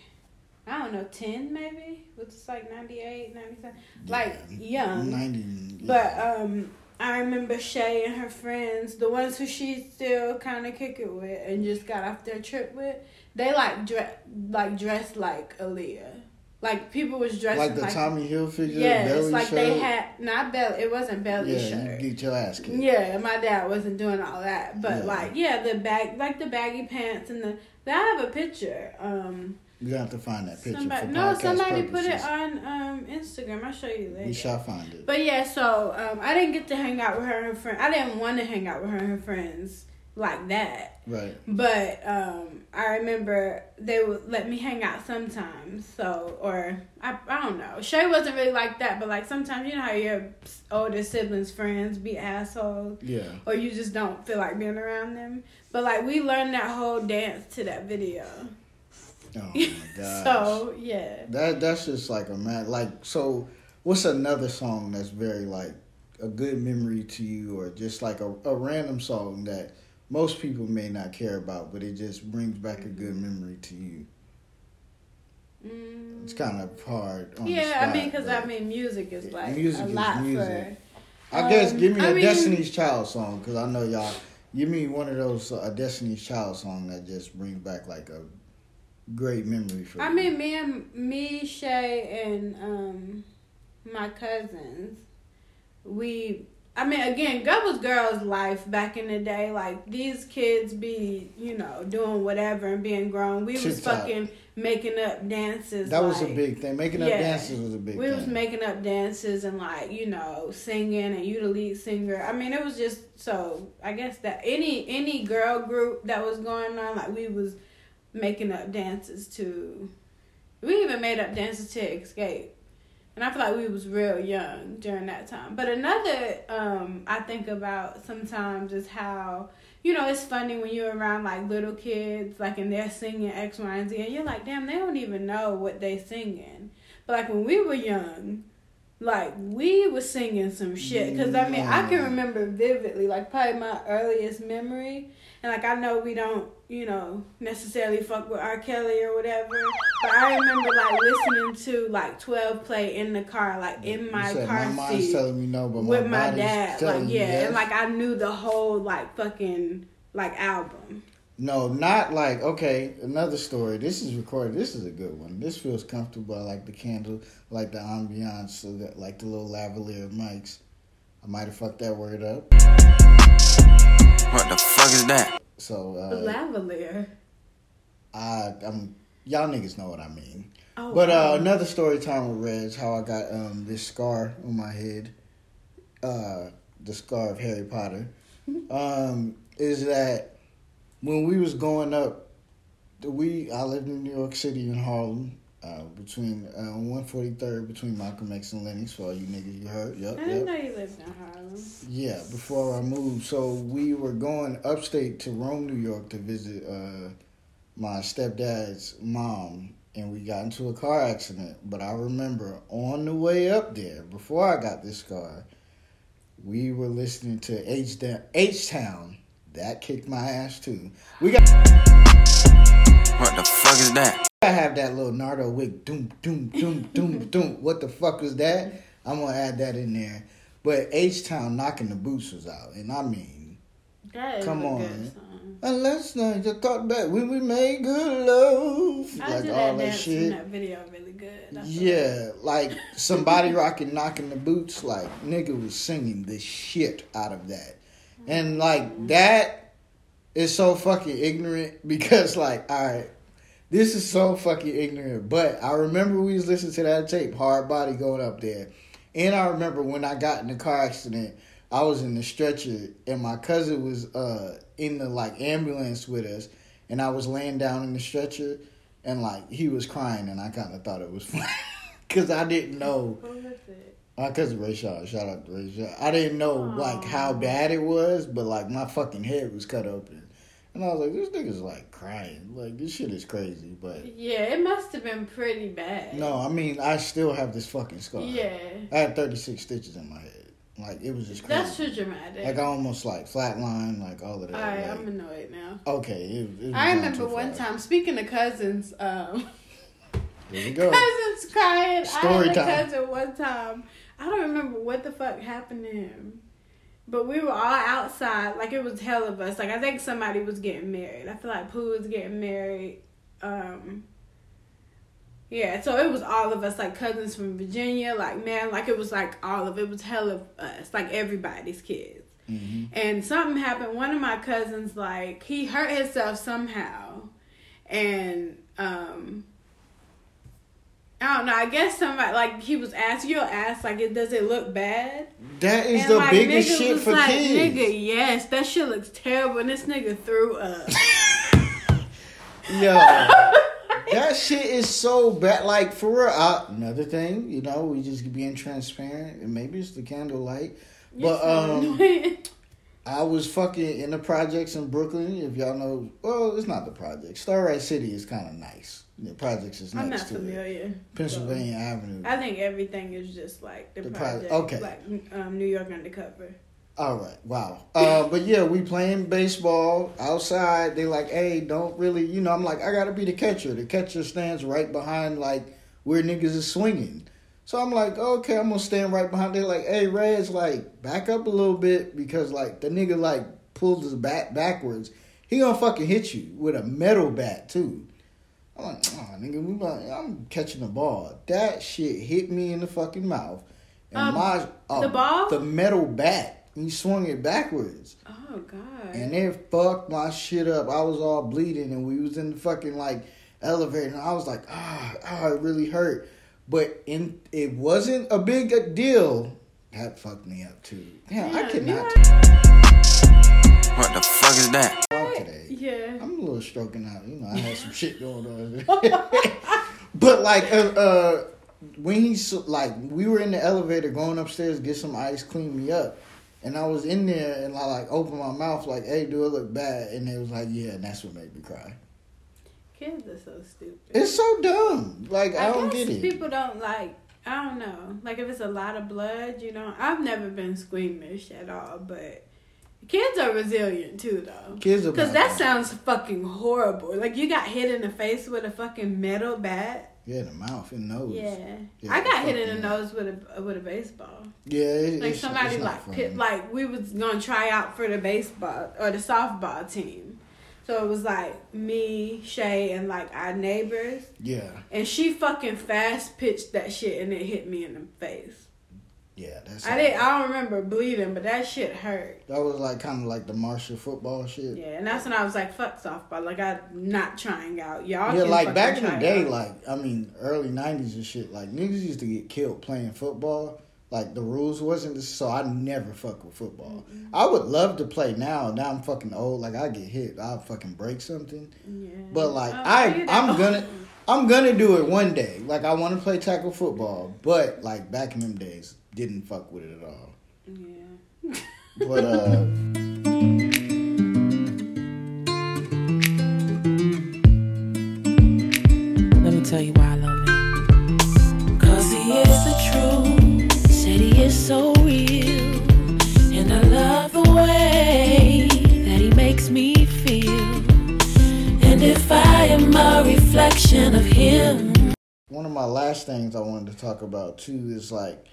Speaker 4: I don't know, 10 maybe? Which is like 98, 97. Like, young.
Speaker 3: Ninety.
Speaker 4: But um, I remember Shay and her friends, the ones who she still kind of kick it with and just got off their trip with, they like, dre- like dressed like Aaliyah. Like, people was dressing
Speaker 3: like
Speaker 4: like.
Speaker 3: the Tommy Hilfiger
Speaker 4: Yes,
Speaker 3: belly
Speaker 4: like
Speaker 3: shirt.
Speaker 4: they had, not belly, it wasn't belly
Speaker 3: yeah,
Speaker 4: shirt.
Speaker 3: you get your ass kicked.
Speaker 4: Yeah, my dad wasn't doing all that, but
Speaker 3: Yeah.
Speaker 4: like, yeah, the bag, like the baggy pants and the. I have a picture. Um,
Speaker 3: You have to find that picture.
Speaker 4: somebody,
Speaker 3: for
Speaker 4: no, somebody put it on um Instagram. I'll show you later.
Speaker 3: We shall find it.
Speaker 4: But yeah, so um, I didn't get to hang out with her and her friends. I didn't want to hang out with her and her friends like that.
Speaker 3: Right.
Speaker 4: But um, I remember they would let me hang out sometimes. So, or I, I don't know. Shay wasn't really like that, but like sometimes you know how your older siblings' friends be assholes,
Speaker 3: Yeah.
Speaker 4: or you just don't feel like being around them. But like we learned that whole dance to that video.
Speaker 3: Oh <laughs> my god.
Speaker 4: so yeah.
Speaker 3: That that's just like a man. Like so, what's another song that's very like a good memory to you, or just like a, a random song that most people may not care about, but it just brings back a good memory to you.
Speaker 4: Mm.
Speaker 3: It's kind of hard. On the
Speaker 4: Yeah, I mean, because I mean, music is like
Speaker 3: Music
Speaker 4: a
Speaker 3: is
Speaker 4: lot
Speaker 3: music.
Speaker 4: for.
Speaker 3: I guess
Speaker 4: um,
Speaker 3: give me
Speaker 4: I
Speaker 3: a
Speaker 4: mean-
Speaker 3: Destiny's Child song because I know y'all. Give me one of those uh, a Destiny's Child song that just brings back like a great memory for
Speaker 4: I
Speaker 3: you.
Speaker 4: mean, me and me, Shay, and um, my cousins, we. I mean, again, that was girls' life back in the day. Like these kids be, you know, doing whatever and being grown. We was fucking making up dances.
Speaker 3: that was a big thing. Making up dances was a big
Speaker 4: we
Speaker 3: thing.
Speaker 4: was making up dances and like you know singing and you the lead singer i mean it was just so i guess that any any girl group that was going on like we was making up dances to we even made up dances to escape. And i feel like we was real young during that time. But another um i think about sometimes is how you know it's funny when you're around like little kids like and they're singing x y and z and you're like damn they don't even know what they singing. But like when we were young, like we was singing some shit. Because I mean I can remember vividly like probably my earliest memory. And like I know we don't you know necessarily fuck with R Kelly or whatever but I remember like listening to like twelve play in the car like in my
Speaker 3: said,
Speaker 4: car
Speaker 3: my mind's
Speaker 4: seat
Speaker 3: telling me no, but my
Speaker 4: with my dad like yeah
Speaker 3: yes.
Speaker 4: and like I knew the whole like fucking like album
Speaker 3: No, not like okay. Another story. This is recorded. This is a good one. This feels comfortable. I like the candle, I like the ambiance, so that like the little lavalier mics. I might have fucked that word up.
Speaker 12: What the fuck is that?
Speaker 3: So uh,
Speaker 4: lavalier
Speaker 3: I, I'm y'all niggas know what I mean.
Speaker 4: Oh,
Speaker 3: but
Speaker 4: wow.
Speaker 3: uh, another story time with Reg, how I got um this scar on my head, uh, the scar of Harry Potter, <laughs> um, is that when we was going up, we I lived in New York City in Harlem, uh, between uh, one forty third between Malcolm X and Lenox. For all you niggas, you heard, yep,
Speaker 4: I didn't
Speaker 3: yep.
Speaker 4: know you lived in Harlem
Speaker 3: Yeah, before I moved. So we were going upstate to Rome, New York to visit uh, my stepdad's mom, and we got into a car accident. But I remember on the way up there, before I got this car, we were listening to H H Town. That kicked my ass too. We got.
Speaker 12: What the fuck is that?
Speaker 3: I have that little Nardo Wick. Doom, doom, doom, doom, <laughs> doom. What the fuck was that? I'm gonna add that in there. But H Town knocking the boots was out, and I mean,
Speaker 4: that
Speaker 3: Come on.
Speaker 4: good song
Speaker 3: and let's not just talk back when we made good love,
Speaker 4: I
Speaker 3: like all
Speaker 4: that
Speaker 3: that shit.
Speaker 4: that video really good feel
Speaker 3: Yeah, like somebody rocking, knocking the boots. Like nigga was singing the shit out of that, and like that is so fucking ignorant because like all right. This is so fucking ignorant, but I remember we was listening to that tape, Hard Body going up there. And I remember when I got in the car accident, I was in the stretcher and my cousin was uh in the like ambulance with us and I was laying down in the stretcher and like he was crying and I kind of thought it was funny <laughs> cuz I didn't know
Speaker 4: What was it?
Speaker 3: my cousin Ray Shaw, shout out to Ray Shaw. I didn't know like how bad it was, but like my fucking head was cut open. And I was like, this nigga's like crying. Like this shit is crazy, but
Speaker 4: Yeah, it must have been pretty bad.
Speaker 3: no, I mean I still have this fucking scar.
Speaker 4: Yeah.
Speaker 3: I had 36 stitches in my head. Like it was just crazy.
Speaker 4: That's too dramatic.
Speaker 3: Like I almost like flatline, like all of that.
Speaker 4: Alright,
Speaker 3: like-
Speaker 4: I'm annoyed now.
Speaker 3: okay. It, it
Speaker 4: I remember one time, speaking of cousins, um,
Speaker 3: There we <laughs> go.
Speaker 4: cousins crying.
Speaker 3: Story
Speaker 4: I had
Speaker 3: time.
Speaker 4: a cousin one time. I don't remember what the fuck happened to him. But we were all outside, like it was hell of us. Like I think somebody was getting married. I feel like Pooh was getting married. Um Yeah, so it was all of us, like cousins from Virginia, like man, like it was like all of it was hell of us, like everybody's kids.
Speaker 3: Mm-hmm.
Speaker 4: And something happened. One of my cousins, like, he hurt himself somehow. And, um, I don't know. I guess somebody, like, he was asked, you'll ask, like, it, does it look bad?
Speaker 3: That is
Speaker 4: And,
Speaker 3: the
Speaker 4: like,
Speaker 3: biggest shit for
Speaker 4: like,
Speaker 3: kids.
Speaker 4: Nigga, yes, that shit looks terrible. And this nigga threw up. <laughs>
Speaker 3: Yo, that shit is so bad. Like for real. I, another thing, you know, we just being transparent, and maybe it's the candlelight, but um, <laughs> I was fucking in the projects in Brooklyn. If y'all know, well, it's not the projects. Starrett City is kind of nice. The projects is
Speaker 4: I'm
Speaker 3: next
Speaker 4: not
Speaker 3: to it.
Speaker 4: familiar.
Speaker 3: Pennsylvania Avenue.
Speaker 4: I think everything is just like the,
Speaker 3: The project-
Speaker 4: project,
Speaker 3: okay.
Speaker 4: like um, New York Undercover.
Speaker 3: All right, wow. Uh, but yeah, we playing baseball outside. They like, hey, don't really, you know. I'm like, I gotta be the catcher. The catcher stands right behind like where niggas is swinging. So I'm like, okay, I'm gonna stand right behind. They like, hey, Rez, like back up a little bit because like the nigga like pulls his bat backwards. He gonna fucking hit you with a metal bat too. I'm like, oh, nigga, we about, I'm catching the ball. That shit hit me in the fucking mouth. And
Speaker 4: Um,
Speaker 3: my uh,
Speaker 4: the ball?
Speaker 3: the metal bat. He swung it backwards.
Speaker 4: Oh, God.
Speaker 3: And it fucked my shit up. I was all bleeding and we was in the fucking like elevator and I was like, ah, ah it really hurt. But in it wasn't a big deal. That fucked me up too. Damn, I
Speaker 4: Yeah,
Speaker 3: cannot
Speaker 12: What
Speaker 3: stroking out. You know, I had some shit going on. <laughs> but like, uh, uh, when he's like, we were in the elevator going upstairs get some ice, clean me up, and I was in there and I like opened my mouth like, "Hey, do it look bad?" And they was like, "Yeah," and that's what made me cry.
Speaker 4: Kids are so stupid.
Speaker 3: It's so dumb. Like I, don't
Speaker 4: guess
Speaker 3: get it.
Speaker 4: People don't like. I don't know. Like if it's a lot of blood, you know, I've never been squeamish at all, but kids are resilient too, though.
Speaker 3: Kids are
Speaker 4: Because that sounds fucking horrible. Like you got hit in the face with a fucking metal bat.
Speaker 3: Yeah, the mouth and nose.
Speaker 4: Yeah.
Speaker 3: Yeah,
Speaker 4: I got hit in the nose with a with a baseball.
Speaker 3: Yeah, it,
Speaker 4: Like
Speaker 3: it's,
Speaker 4: somebody
Speaker 3: it's
Speaker 4: like pit, like we was gonna try out for the baseball or the softball team. So it was like me, Shay, and like our neighbors.
Speaker 3: Yeah,
Speaker 4: And she fucking fast pitched that shit and it hit me in the face.
Speaker 3: Yeah, that's.
Speaker 4: I didn't I don't remember bleeding, but that shit hurt.
Speaker 3: That was like kind of like the Marshall football shit.
Speaker 4: Yeah, and that's when I was like, fuck softball. Like I'm not trying out. Y'all
Speaker 3: yeah, like back in the day,
Speaker 4: out.
Speaker 3: like I mean, early '90s and shit. Like niggas used to get killed playing football. Like the rules wasn't so I never fuck with football. I would love to play now. Now I'm fucking old. Like I get hit, I'll fucking break something.
Speaker 4: Yeah.
Speaker 3: But like
Speaker 4: Oh,
Speaker 3: I, I'm gonna, I'm gonna do it one day. Like I want to play tackle football, but like back in them days, didn't fuck with it at all.
Speaker 4: Yeah.
Speaker 3: But uh,
Speaker 13: Let me tell you why I love him. Cause he is the truth. Said he is so real. And I love the way that he makes me feel. And if I am a reflection of him,
Speaker 3: one of my last things I wanted to talk about too is like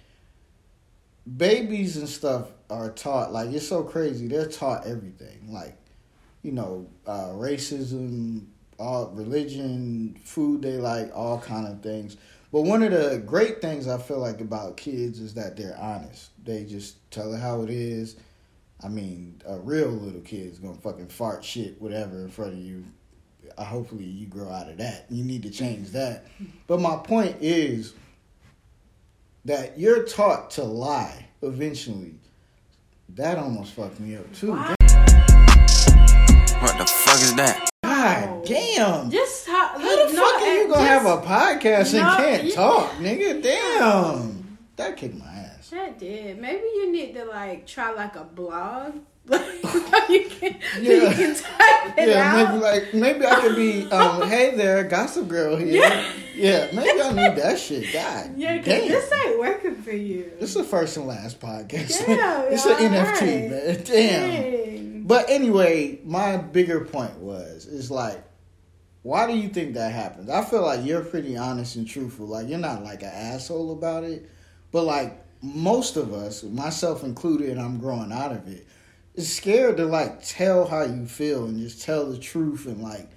Speaker 3: babies and stuff are taught like it's so crazy. They're taught everything, like you know, uh, racism, all religion, food they like, all kind of things. But one of the great things I feel like about kids is that they're honest. They just tell it how it is. I mean, a real little kid's gonna fucking fart shit, whatever, in front of you. Hopefully, you grow out of that. You need to change that. But my point is that you're taught to lie eventually. That almost fucked me up too.
Speaker 12: What the fuck is that?
Speaker 3: God damn.
Speaker 4: Just talk.
Speaker 3: How the
Speaker 4: no,
Speaker 3: fuck are you gonna have a podcast and
Speaker 4: No,
Speaker 3: can't
Speaker 4: you-
Speaker 3: talk, nigga? Damn. That kicked my ass.
Speaker 4: That did. Maybe you need to like try like a blog. <laughs> Like you can so you
Speaker 3: Yeah.
Speaker 4: can type it
Speaker 3: Yeah,
Speaker 4: out.
Speaker 3: maybe like maybe I could be <laughs> um hey there, gossip girl here.
Speaker 4: Yeah.
Speaker 3: Yeah, maybe I need that shit. God. <laughs>
Speaker 4: yeah,
Speaker 3: damn.
Speaker 4: this ain't working for you.
Speaker 3: This is the first and last podcast.
Speaker 4: Yeah,
Speaker 3: it's an NFT,
Speaker 4: right.
Speaker 3: man. Damn.
Speaker 4: Dang.
Speaker 3: But anyway, my bigger point was is like, why do you think that happens? I feel like you're pretty honest and truthful. Like you're not like an asshole about it, but like most of us, myself included, and I'm growing out of it, is scared to like tell how you feel and just tell the truth and like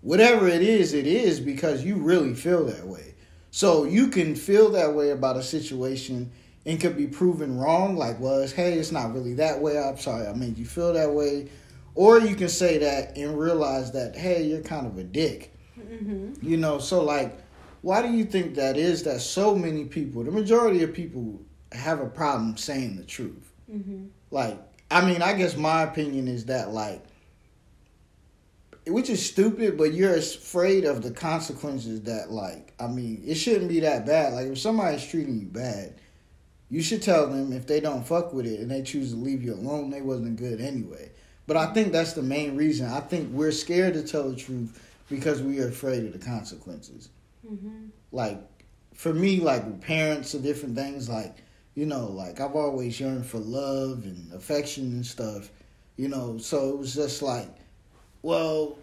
Speaker 3: whatever it is, it is because you really feel that way. So you can feel that way about a situation and could be proven wrong, like, well, it's, hey, it's not really that way. I'm sorry, I made you feel that way. Or you can say that and realize that, hey, you're kind of a dick.
Speaker 4: Mm-hmm.
Speaker 3: You know, so like, why do you think that is that so many people, the majority of people, have a problem saying the truth?
Speaker 4: Mm-hmm.
Speaker 3: Like, I mean, I guess my opinion is that, like, which is stupid, but you're afraid of the consequences that, like, I mean, it shouldn't be that bad. Like, if somebody's treating you bad, you should tell them if they don't fuck with it and they choose to leave you alone, they wasn't good anyway. But I think that's the main reason. I think we're scared to tell the truth because we are afraid of the consequences.
Speaker 4: Mm-hmm.
Speaker 3: Like, for me, like, parents and different things, like, you know, like, I've always yearned for love and affection and stuff, you know, so it was just like, well,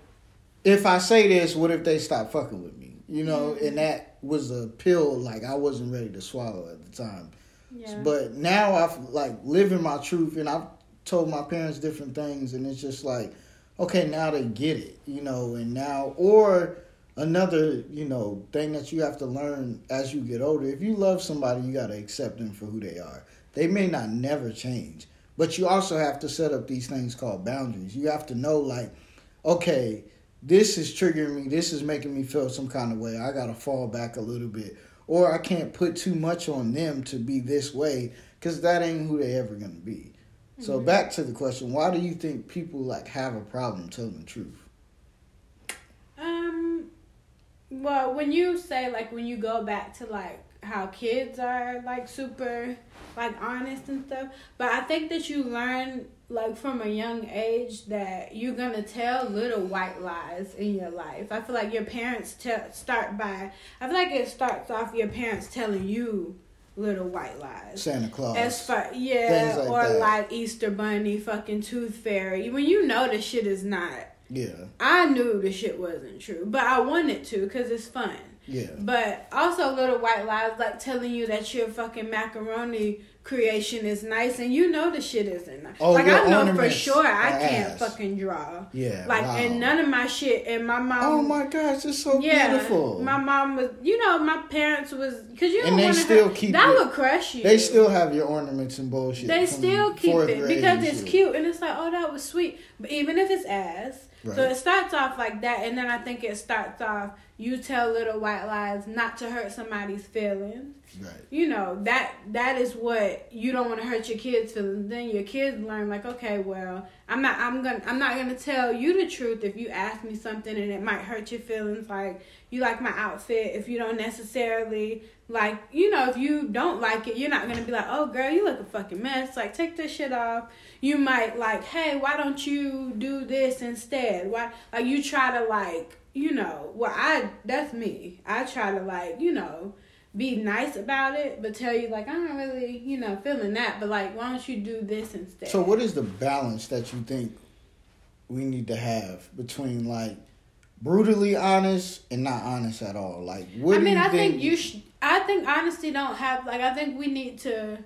Speaker 3: if I say this, what if they stop fucking with me? You know, and that was a pill like I wasn't ready to swallow at the time.
Speaker 4: Yeah.
Speaker 3: But now I've like living my truth and I've told my parents different things and it's just like, okay, now they get it, you know, and now or another, you know, thing that you have to learn as you get older. If you love somebody, you gotta accept them for who they are. They may not never change. But you also have to set up these things called boundaries. You have to know like, okay, this is triggering me, this is making me feel some kind of way. I gotta fall back a little bit. Or I can't put too much on them to be this way, because that ain't who they ever gonna be. So
Speaker 4: Mhm.
Speaker 3: back to the question, why do you think people like have a problem telling the truth?
Speaker 4: Um. Well, when you say like when you go back to like how kids are like super like honest and stuff. But I think that you learn like from a young age that you're gonna tell little white lies in your life. I feel like your parents tell start by. I feel like it starts off your parents telling you little white lies.
Speaker 3: Santa Claus.
Speaker 4: As far yeah,
Speaker 3: like
Speaker 4: or
Speaker 3: that.
Speaker 4: like Easter Bunny, fucking Tooth Fairy. When you know the shit is not.
Speaker 3: Yeah,
Speaker 4: I knew the shit wasn't true, but I wanted to because it's fun.
Speaker 3: yeah.
Speaker 4: But also little white lies like telling you that your fucking macaroni creation is nice and you know the shit isn't nice.
Speaker 3: Oh,
Speaker 4: like I know for sure I can't
Speaker 3: ass.
Speaker 4: fucking draw.
Speaker 3: Yeah,
Speaker 4: Like
Speaker 3: wow.
Speaker 4: and none of my shit and my mom
Speaker 3: Oh my gosh, it's so
Speaker 4: yeah,
Speaker 3: beautiful.
Speaker 4: my mom was, you know, my parents was, cause you
Speaker 3: And they still keep
Speaker 4: that
Speaker 3: it.
Speaker 4: would crush you.
Speaker 3: They still have your ornaments and bullshit.
Speaker 4: They still keep it because it's
Speaker 3: shit.
Speaker 4: cute and it's like, oh, that was sweet. But even if it's ass, so it starts off like that, and then I think it starts off. You tell little white lies not to hurt somebody's feelings.
Speaker 3: Right.
Speaker 4: You know that that is what you don't want to hurt your kids' feelings. Then your kids learn like, okay, well, I'm not. I'm gonna. I'm not gonna tell you the truth if you ask me something and it might hurt your feelings. Like you like my outfit. If you don't necessarily like, you know, if you don't like it, you're not gonna be like, oh girl, you look a fucking mess. Like take this shit off. You might like, hey, why don't you do this instead? Why like you try to like, you know, well I that's me. I try to like, you know, be nice about it, but tell you like I'm not really, you know, feeling that. But like, why don't you do this instead?
Speaker 3: So, what is the balance that you think we need to have between like brutally honest and not honest at all? Like, what
Speaker 4: I
Speaker 3: do
Speaker 4: mean, I
Speaker 3: think?
Speaker 4: think you. Sh- I think honesty don't have like. I think we need to,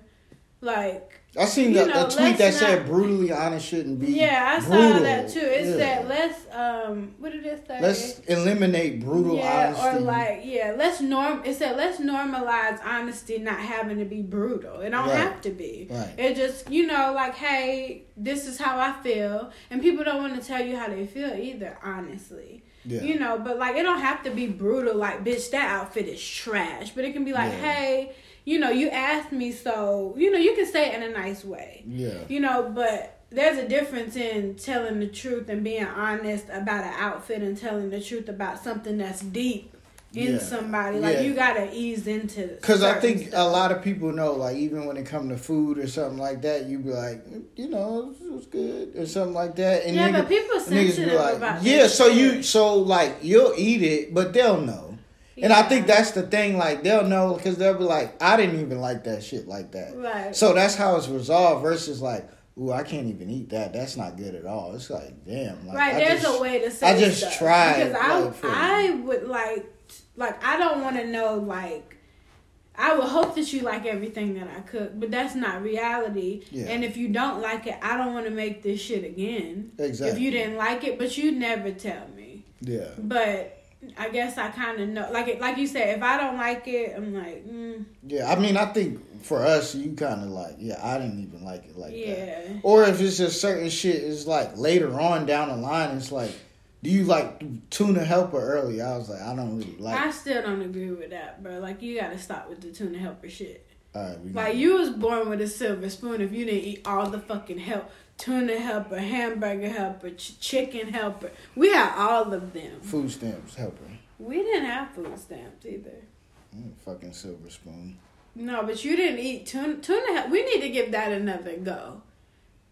Speaker 4: like.
Speaker 3: I seen
Speaker 4: know,
Speaker 3: a tweet that
Speaker 4: let's
Speaker 3: said brutally honest shouldn't be.
Speaker 4: Yeah, I saw
Speaker 3: brutal.
Speaker 4: that too. It
Speaker 3: Yeah.
Speaker 4: said let's um. What did it say?
Speaker 3: Let's eliminate brutal
Speaker 4: yeah,
Speaker 3: honesty.
Speaker 4: or like yeah, let's norm. It said let's normalize honesty, not having to be brutal. It don't
Speaker 3: Right.
Speaker 4: have to be.
Speaker 3: Right.
Speaker 4: It just you know like hey, this is how I feel, and people don't want to tell you how they feel either. Honestly.
Speaker 3: Yeah.
Speaker 4: You know, but like it don't have to be brutal. Like, bitch, that outfit is trash. But it can be like,
Speaker 3: Yeah.
Speaker 4: hey, you know, you asked me, so you know, you can say it in a nice way.
Speaker 3: Yeah.
Speaker 4: You know, but there's a difference in telling the truth and being honest about an outfit and telling the truth about something that's deep in
Speaker 3: Yeah.
Speaker 4: somebody. Like
Speaker 3: Yeah.
Speaker 4: you gotta ease into
Speaker 3: Because I think
Speaker 4: stuff.
Speaker 3: a lot of people know, like, even when it come to food or something like that, you be like, you know, it was good or something like that. And
Speaker 4: Yeah, but people
Speaker 3: niggas be
Speaker 4: like, about
Speaker 3: yeah. So
Speaker 4: shit.
Speaker 3: you, so like, you'll eat it, but they'll know. And I think that's the thing, like they'll know because they'll be like, I didn't even like that shit like that.
Speaker 4: Right.
Speaker 3: So that's how it's resolved versus like, ooh, I can't even eat that. That's not good at all. It's like, damn. Like,
Speaker 4: right,
Speaker 3: I
Speaker 4: there's
Speaker 3: just-
Speaker 4: a way to say
Speaker 3: I just
Speaker 4: stuff.
Speaker 3: tried.
Speaker 4: because I
Speaker 3: like,
Speaker 4: I would like like I don't want to know like I would hope that you like everything that I cook, but that's not reality.
Speaker 3: Yeah.
Speaker 4: And if you don't like it, I don't want to make this shit again.
Speaker 3: Exactly.
Speaker 4: If you didn't like it, but you never tell me.
Speaker 3: yeah.
Speaker 4: But I guess I kind of know, like it, like you said, if I don't like it, I'm like, mm,
Speaker 3: Yeah, I mean, I think for us, you kind of like, yeah, I didn't even like it like that.
Speaker 4: yeah.
Speaker 3: Or if it's just certain shit, it's like later on down the line, it's like, do you like tuna helper early? I was like, I don't really like.
Speaker 4: I still don't agree with that, bro. Like you gotta stop with the tuna helper shit.
Speaker 3: Right,
Speaker 4: Like you was born with a silver spoon if you didn't eat all the fucking help tuna helper, hamburger helper, ch- chicken helper. We had all of them.
Speaker 3: food stamps helper.
Speaker 4: We didn't have food stamps either.
Speaker 3: Mm, fucking silver spoon.
Speaker 4: No, but you didn't eat tuna. Tuna. We need to give that another go.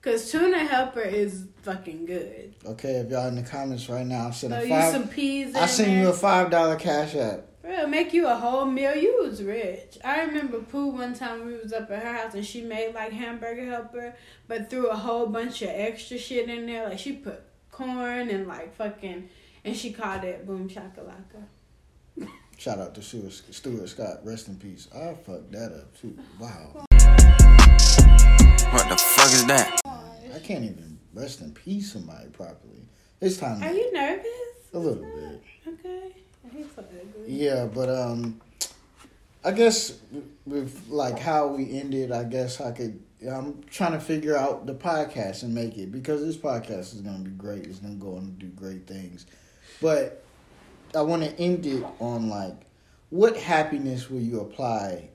Speaker 4: Cause tuna helper is fucking good.
Speaker 3: Okay, if y'all in the comments right now, send
Speaker 4: Throw
Speaker 3: a
Speaker 4: you
Speaker 3: five.
Speaker 4: some peas.
Speaker 3: I send you a five dollar cash app.
Speaker 4: Bro, make you a whole meal. You was rich. I remember Pooh one time we was up at her house and she made like hamburger helper, but threw a whole bunch of extra shit in there. Like she put corn and like fucking, and she called it boom shakalaka.
Speaker 3: Shout out to Stuart Scott. Rest in peace. I fucked that up too. Wow.
Speaker 12: What the fuck is that?
Speaker 3: I can't even rest in peace somebody properly. It's time.
Speaker 4: Are you nervous?
Speaker 3: A little bit.
Speaker 4: Okay. He's so ugly.
Speaker 3: Yeah, but um, I guess with like how we ended, I guess I could. I'm trying to figure out the podcast and make it because this podcast is gonna be great. It's gonna go and do great things, but I want to end it on like, what happiness will you apply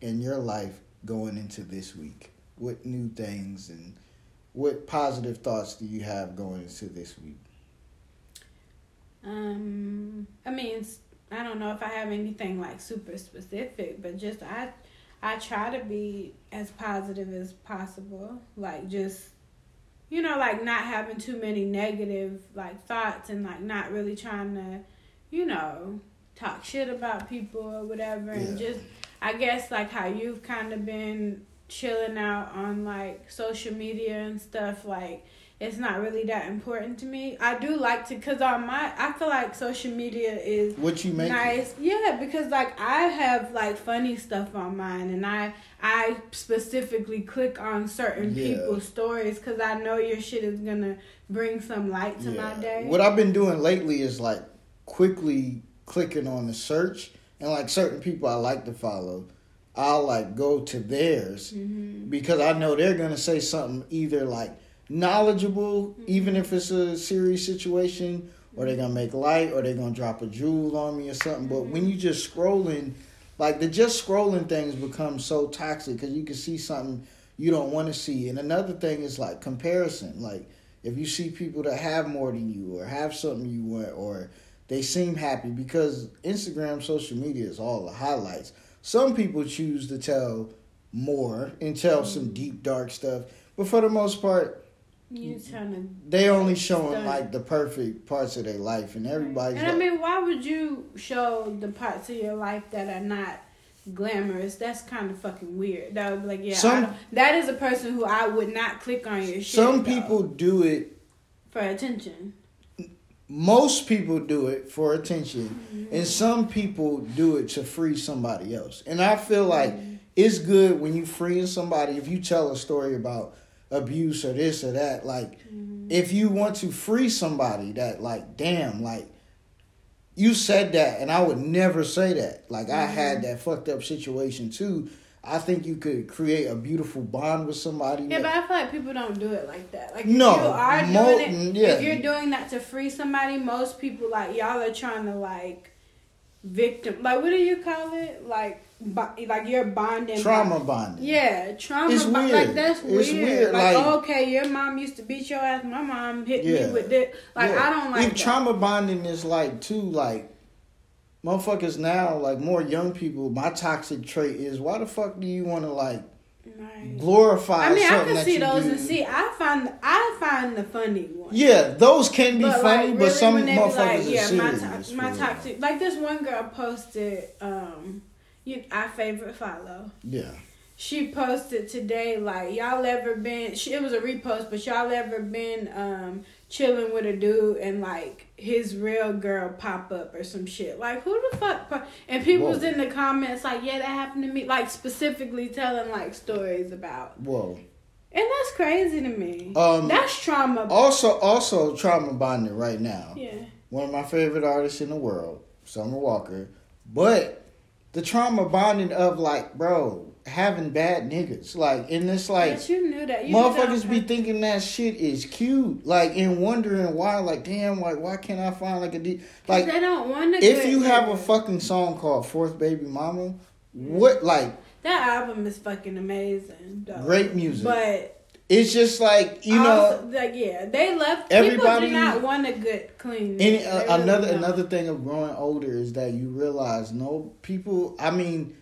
Speaker 3: in your life going into this week? What new things and what positive thoughts do you have going into this week?
Speaker 4: Um, I mean, I don't know if I have anything like super specific, but just I I try to be as positive as possible. Like just you know, like not having too many negative like thoughts and like not really trying to, you know, talk shit about people or whatever and just I guess like how you've kind of been chilling out on like social media and stuff like it's not really that important to me. I do like to cuz on my I feel like social media is
Speaker 3: What you make
Speaker 4: nice. Yeah, because like I have like funny stuff on mine and I I specifically click on certain
Speaker 3: Yeah.
Speaker 4: people's stories cuz I know your shit is going to bring some light to my day.
Speaker 3: What I've been doing lately is like quickly clicking on the search and like certain people I like to follow, I'll like go to theirs
Speaker 4: Mm-hmm.
Speaker 3: because I know they're gonna say something either like knowledgeable, even if it's a serious situation, or they're gonna make light, or they're gonna drop a jewel on me or something. But when you just scrolling, like the just scrolling things become so toxic because you can see something you don't want to see. And another thing is like comparison, like if you see people that have more than you or have something you want or they seem happy because Instagram social media is all the highlights. Some people choose to tell more and tell mm-hmm. some deep dark stuff, but for the most part
Speaker 4: You trying to
Speaker 3: they only showing
Speaker 4: Stunt.
Speaker 3: like the perfect parts of their life and everybody's
Speaker 4: And I mean, why would you show the parts of your life that are not glamorous? That's kind of fucking weird. That would be like, yeah,
Speaker 3: Some-
Speaker 4: that is a person who I would not click on your shit.
Speaker 3: some
Speaker 4: though,
Speaker 3: people do it
Speaker 4: for attention.
Speaker 3: Most people do it for attention
Speaker 4: Mm-hmm.
Speaker 3: and some people do it to free somebody else and i feel like it's good when you freeing somebody if you tell a story about abuse or this or that like
Speaker 4: Mm-hmm.
Speaker 3: if you want to free somebody that like damn like you said that and i would never say that like i
Speaker 4: Mm-hmm.
Speaker 3: had that fucked up situation too i think you could create a beautiful bond with somebody
Speaker 4: Yeah,
Speaker 3: that-
Speaker 4: but I feel like people don't do it like that. Like, if
Speaker 3: No,
Speaker 4: you are doing
Speaker 3: mo-
Speaker 4: it, mm,
Speaker 3: yeah.
Speaker 4: if you're doing that to free somebody, most people like y'all are trying to like victim. Like, what do you call it? Like, bo- like you're bonding.
Speaker 3: trauma
Speaker 4: by-
Speaker 3: bonding
Speaker 4: Yeah, trauma.
Speaker 3: It's
Speaker 4: bond-
Speaker 3: weird.
Speaker 4: Like that's
Speaker 3: It's
Speaker 4: weird.
Speaker 3: weird,
Speaker 4: Like,
Speaker 3: like-
Speaker 4: okay, your mom used to beat your ass. My mom hit
Speaker 3: Yeah.
Speaker 4: me with it. Like,
Speaker 3: Yeah.
Speaker 4: I don't like
Speaker 3: If trauma bonding is like too like motherfuckers now, like more young people, my toxic trait is why the fuck do you wanna like
Speaker 4: Right.
Speaker 3: glorify
Speaker 4: I mean, I can see those
Speaker 3: do?
Speaker 4: and see. I find I find the funny ones.
Speaker 3: Yeah, those can be
Speaker 4: But,
Speaker 3: funny,
Speaker 4: like,
Speaker 3: but
Speaker 4: really,
Speaker 3: some
Speaker 4: they be
Speaker 3: motherfuckers
Speaker 4: like, yeah, my, to- my toxic. Like this one girl posted, um, you, our favorite follow.
Speaker 3: Yeah.
Speaker 4: She posted today, like y'all ever been? She, it was a repost, but y'all ever been um chilling with a dude and like his real girl pop up or some shit? Like who the fuck? And people was in the comments like, yeah, that happened to me. Like specifically telling like stories about,
Speaker 3: Whoa.
Speaker 4: and that's crazy to me.
Speaker 3: Um,
Speaker 4: that's trauma.
Speaker 3: Also also trauma bonding right now.
Speaker 4: yeah.
Speaker 3: One of my favorite artists in the world, Summer Walker. But the trauma bonding of like, bro, having bad niggas. Like and it's like
Speaker 4: but you knew that. You knew that
Speaker 3: Motherfuckers be thinking that shit is cute, like, and wondering why, like, damn, like, why can't I find like a D? Like,
Speaker 4: they don't want to.
Speaker 3: if you have a fucking song called Fourth Baby Mama, what, like,
Speaker 4: that album is fucking amazing. Though.
Speaker 3: Great music.
Speaker 4: but
Speaker 3: it's just like you
Speaker 4: also,
Speaker 3: know.
Speaker 4: like yeah, they left.
Speaker 3: everybody-
Speaker 4: people do not want a good clean.
Speaker 3: Any, uh, another another thing of growing older is that you realize no people. I mean,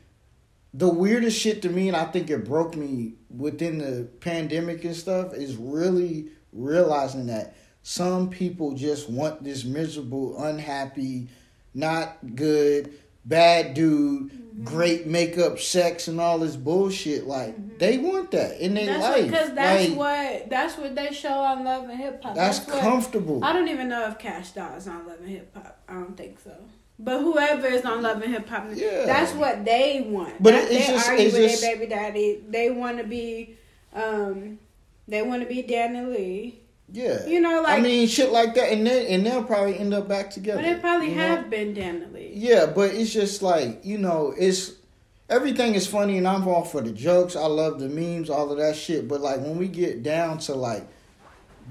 Speaker 3: the weirdest shit to me, and I think it broke me within the pandemic and stuff, is really realizing that some people just want this miserable, unhappy, not good, bad dude,
Speaker 4: Mm-hmm.
Speaker 3: great makeup, sex, and all this bullshit. Like they want that in their
Speaker 4: Mm-hmm.
Speaker 3: Life.
Speaker 4: because that's
Speaker 3: Like,
Speaker 4: what that's what they show on Love and Hip Hop.
Speaker 3: That's
Speaker 4: what-
Speaker 3: comfortable.
Speaker 4: I don't even know if Cash Doll is on Love and Hip Hop. I don't think so. But whoever is on Love and Hip Hop,
Speaker 3: Yeah.
Speaker 4: that's what they want.
Speaker 3: But it's
Speaker 4: they
Speaker 3: just-
Speaker 4: argue
Speaker 3: it's
Speaker 4: with
Speaker 3: just-
Speaker 4: their baby daddy. They want to be, um, they want to be DaniLeigh.
Speaker 3: Yeah.
Speaker 4: You know, like-
Speaker 3: I mean, shit like that, and then and they'll probably end up back together.
Speaker 4: But they probably
Speaker 3: you know?
Speaker 4: have been Lee.
Speaker 3: Yeah, but it's just like you know, it's everything is funny, and I'm all for the jokes. I love the memes, all of that shit. But like when we get down to like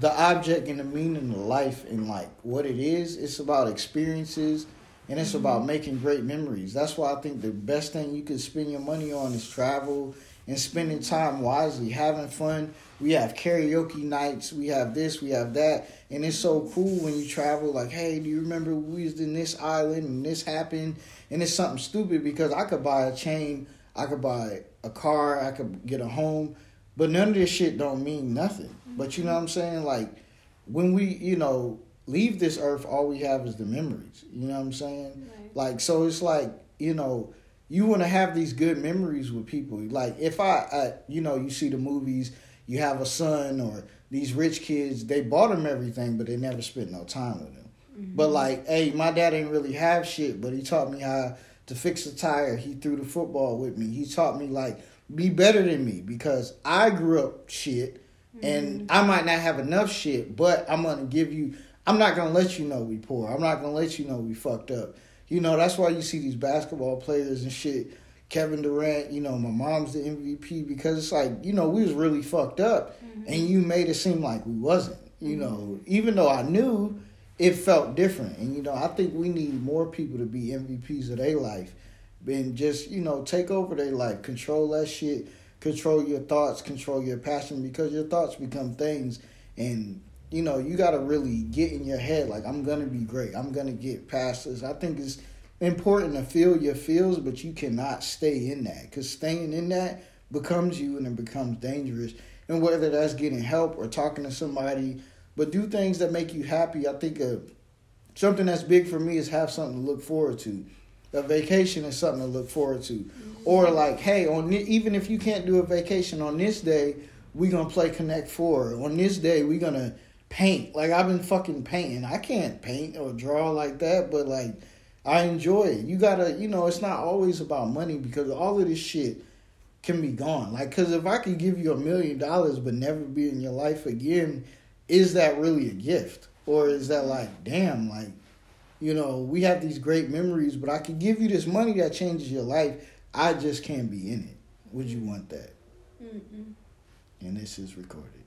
Speaker 3: the object and the meaning of life and like what it is, it's about experiences. And it's
Speaker 4: Mm-hmm.
Speaker 3: about making great memories. That's why I think the best thing you could spend your money on is travel and spending time wisely, having fun. We have karaoke nights, we have this, we have that, and it's so cool when you travel. Like, hey, do you remember we was in this island and this happened? And it's something stupid because I could buy a chain, I could buy a car, I could get a home, but none of this shit don't mean nothing. But you know what I'm saying? Like, when we, you know, leave this earth, all we have is the memories. You know what I'm saying? Like, so it's like, you know, you want to have these good memories with people. Like, if I, I, you know, you see the movies, you have a son or these rich kids, they bought them everything, but they never spent no time with them. Mm-hmm. But like, hey, my dad didn't really have shit, but he taught me how to fix a tire. He threw the football with me. He taught me like be better than me because I grew up shit and mm-hmm. I might not have enough shit, but I'm gonna give you. I'm not gonna let you know we poor. I'm not gonna let you know we fucked up. You know that's why you see these basketball players and shit. Kevin Durant, you know, my mom's the MVP because it's like, you know, we was really fucked up mm-hmm. and you made it seem like we wasn't. You know, even though I knew it felt different. And you know, I think we need more people to be MVPs of their life and just, you know, take over their life, control that shit, control your thoughts, control your passion because your thoughts become things and you know, you got to really get in your head like I'm going to be great. I'm going to get past this. I think it's important to feel your feels, but you cannot stay in that cuz staying in that becomes you and it becomes dangerous. And whether that's getting help or talking to somebody, but do things that make you happy. I think uh, something that's big for me is have something to look forward to. A vacation is something to look forward to. Or like, hey, on even if you can't do a vacation on this day, we're gonna play Connect Four. On this day, we're gonna paint. Like I've been fucking painting. I can't paint or draw like that, but like I enjoy it. You gotta, you know, it's not always about money because all of this shit can be gone. Like, cause if I could give you a million dollars but never be in your life again, is that really a gift? Or is that like, damn, like, you know, we have these great memories, but I could give you this money that changes your life. I just can't be in it. Would you want that?
Speaker 4: Mm-mm.
Speaker 3: And this is recorded.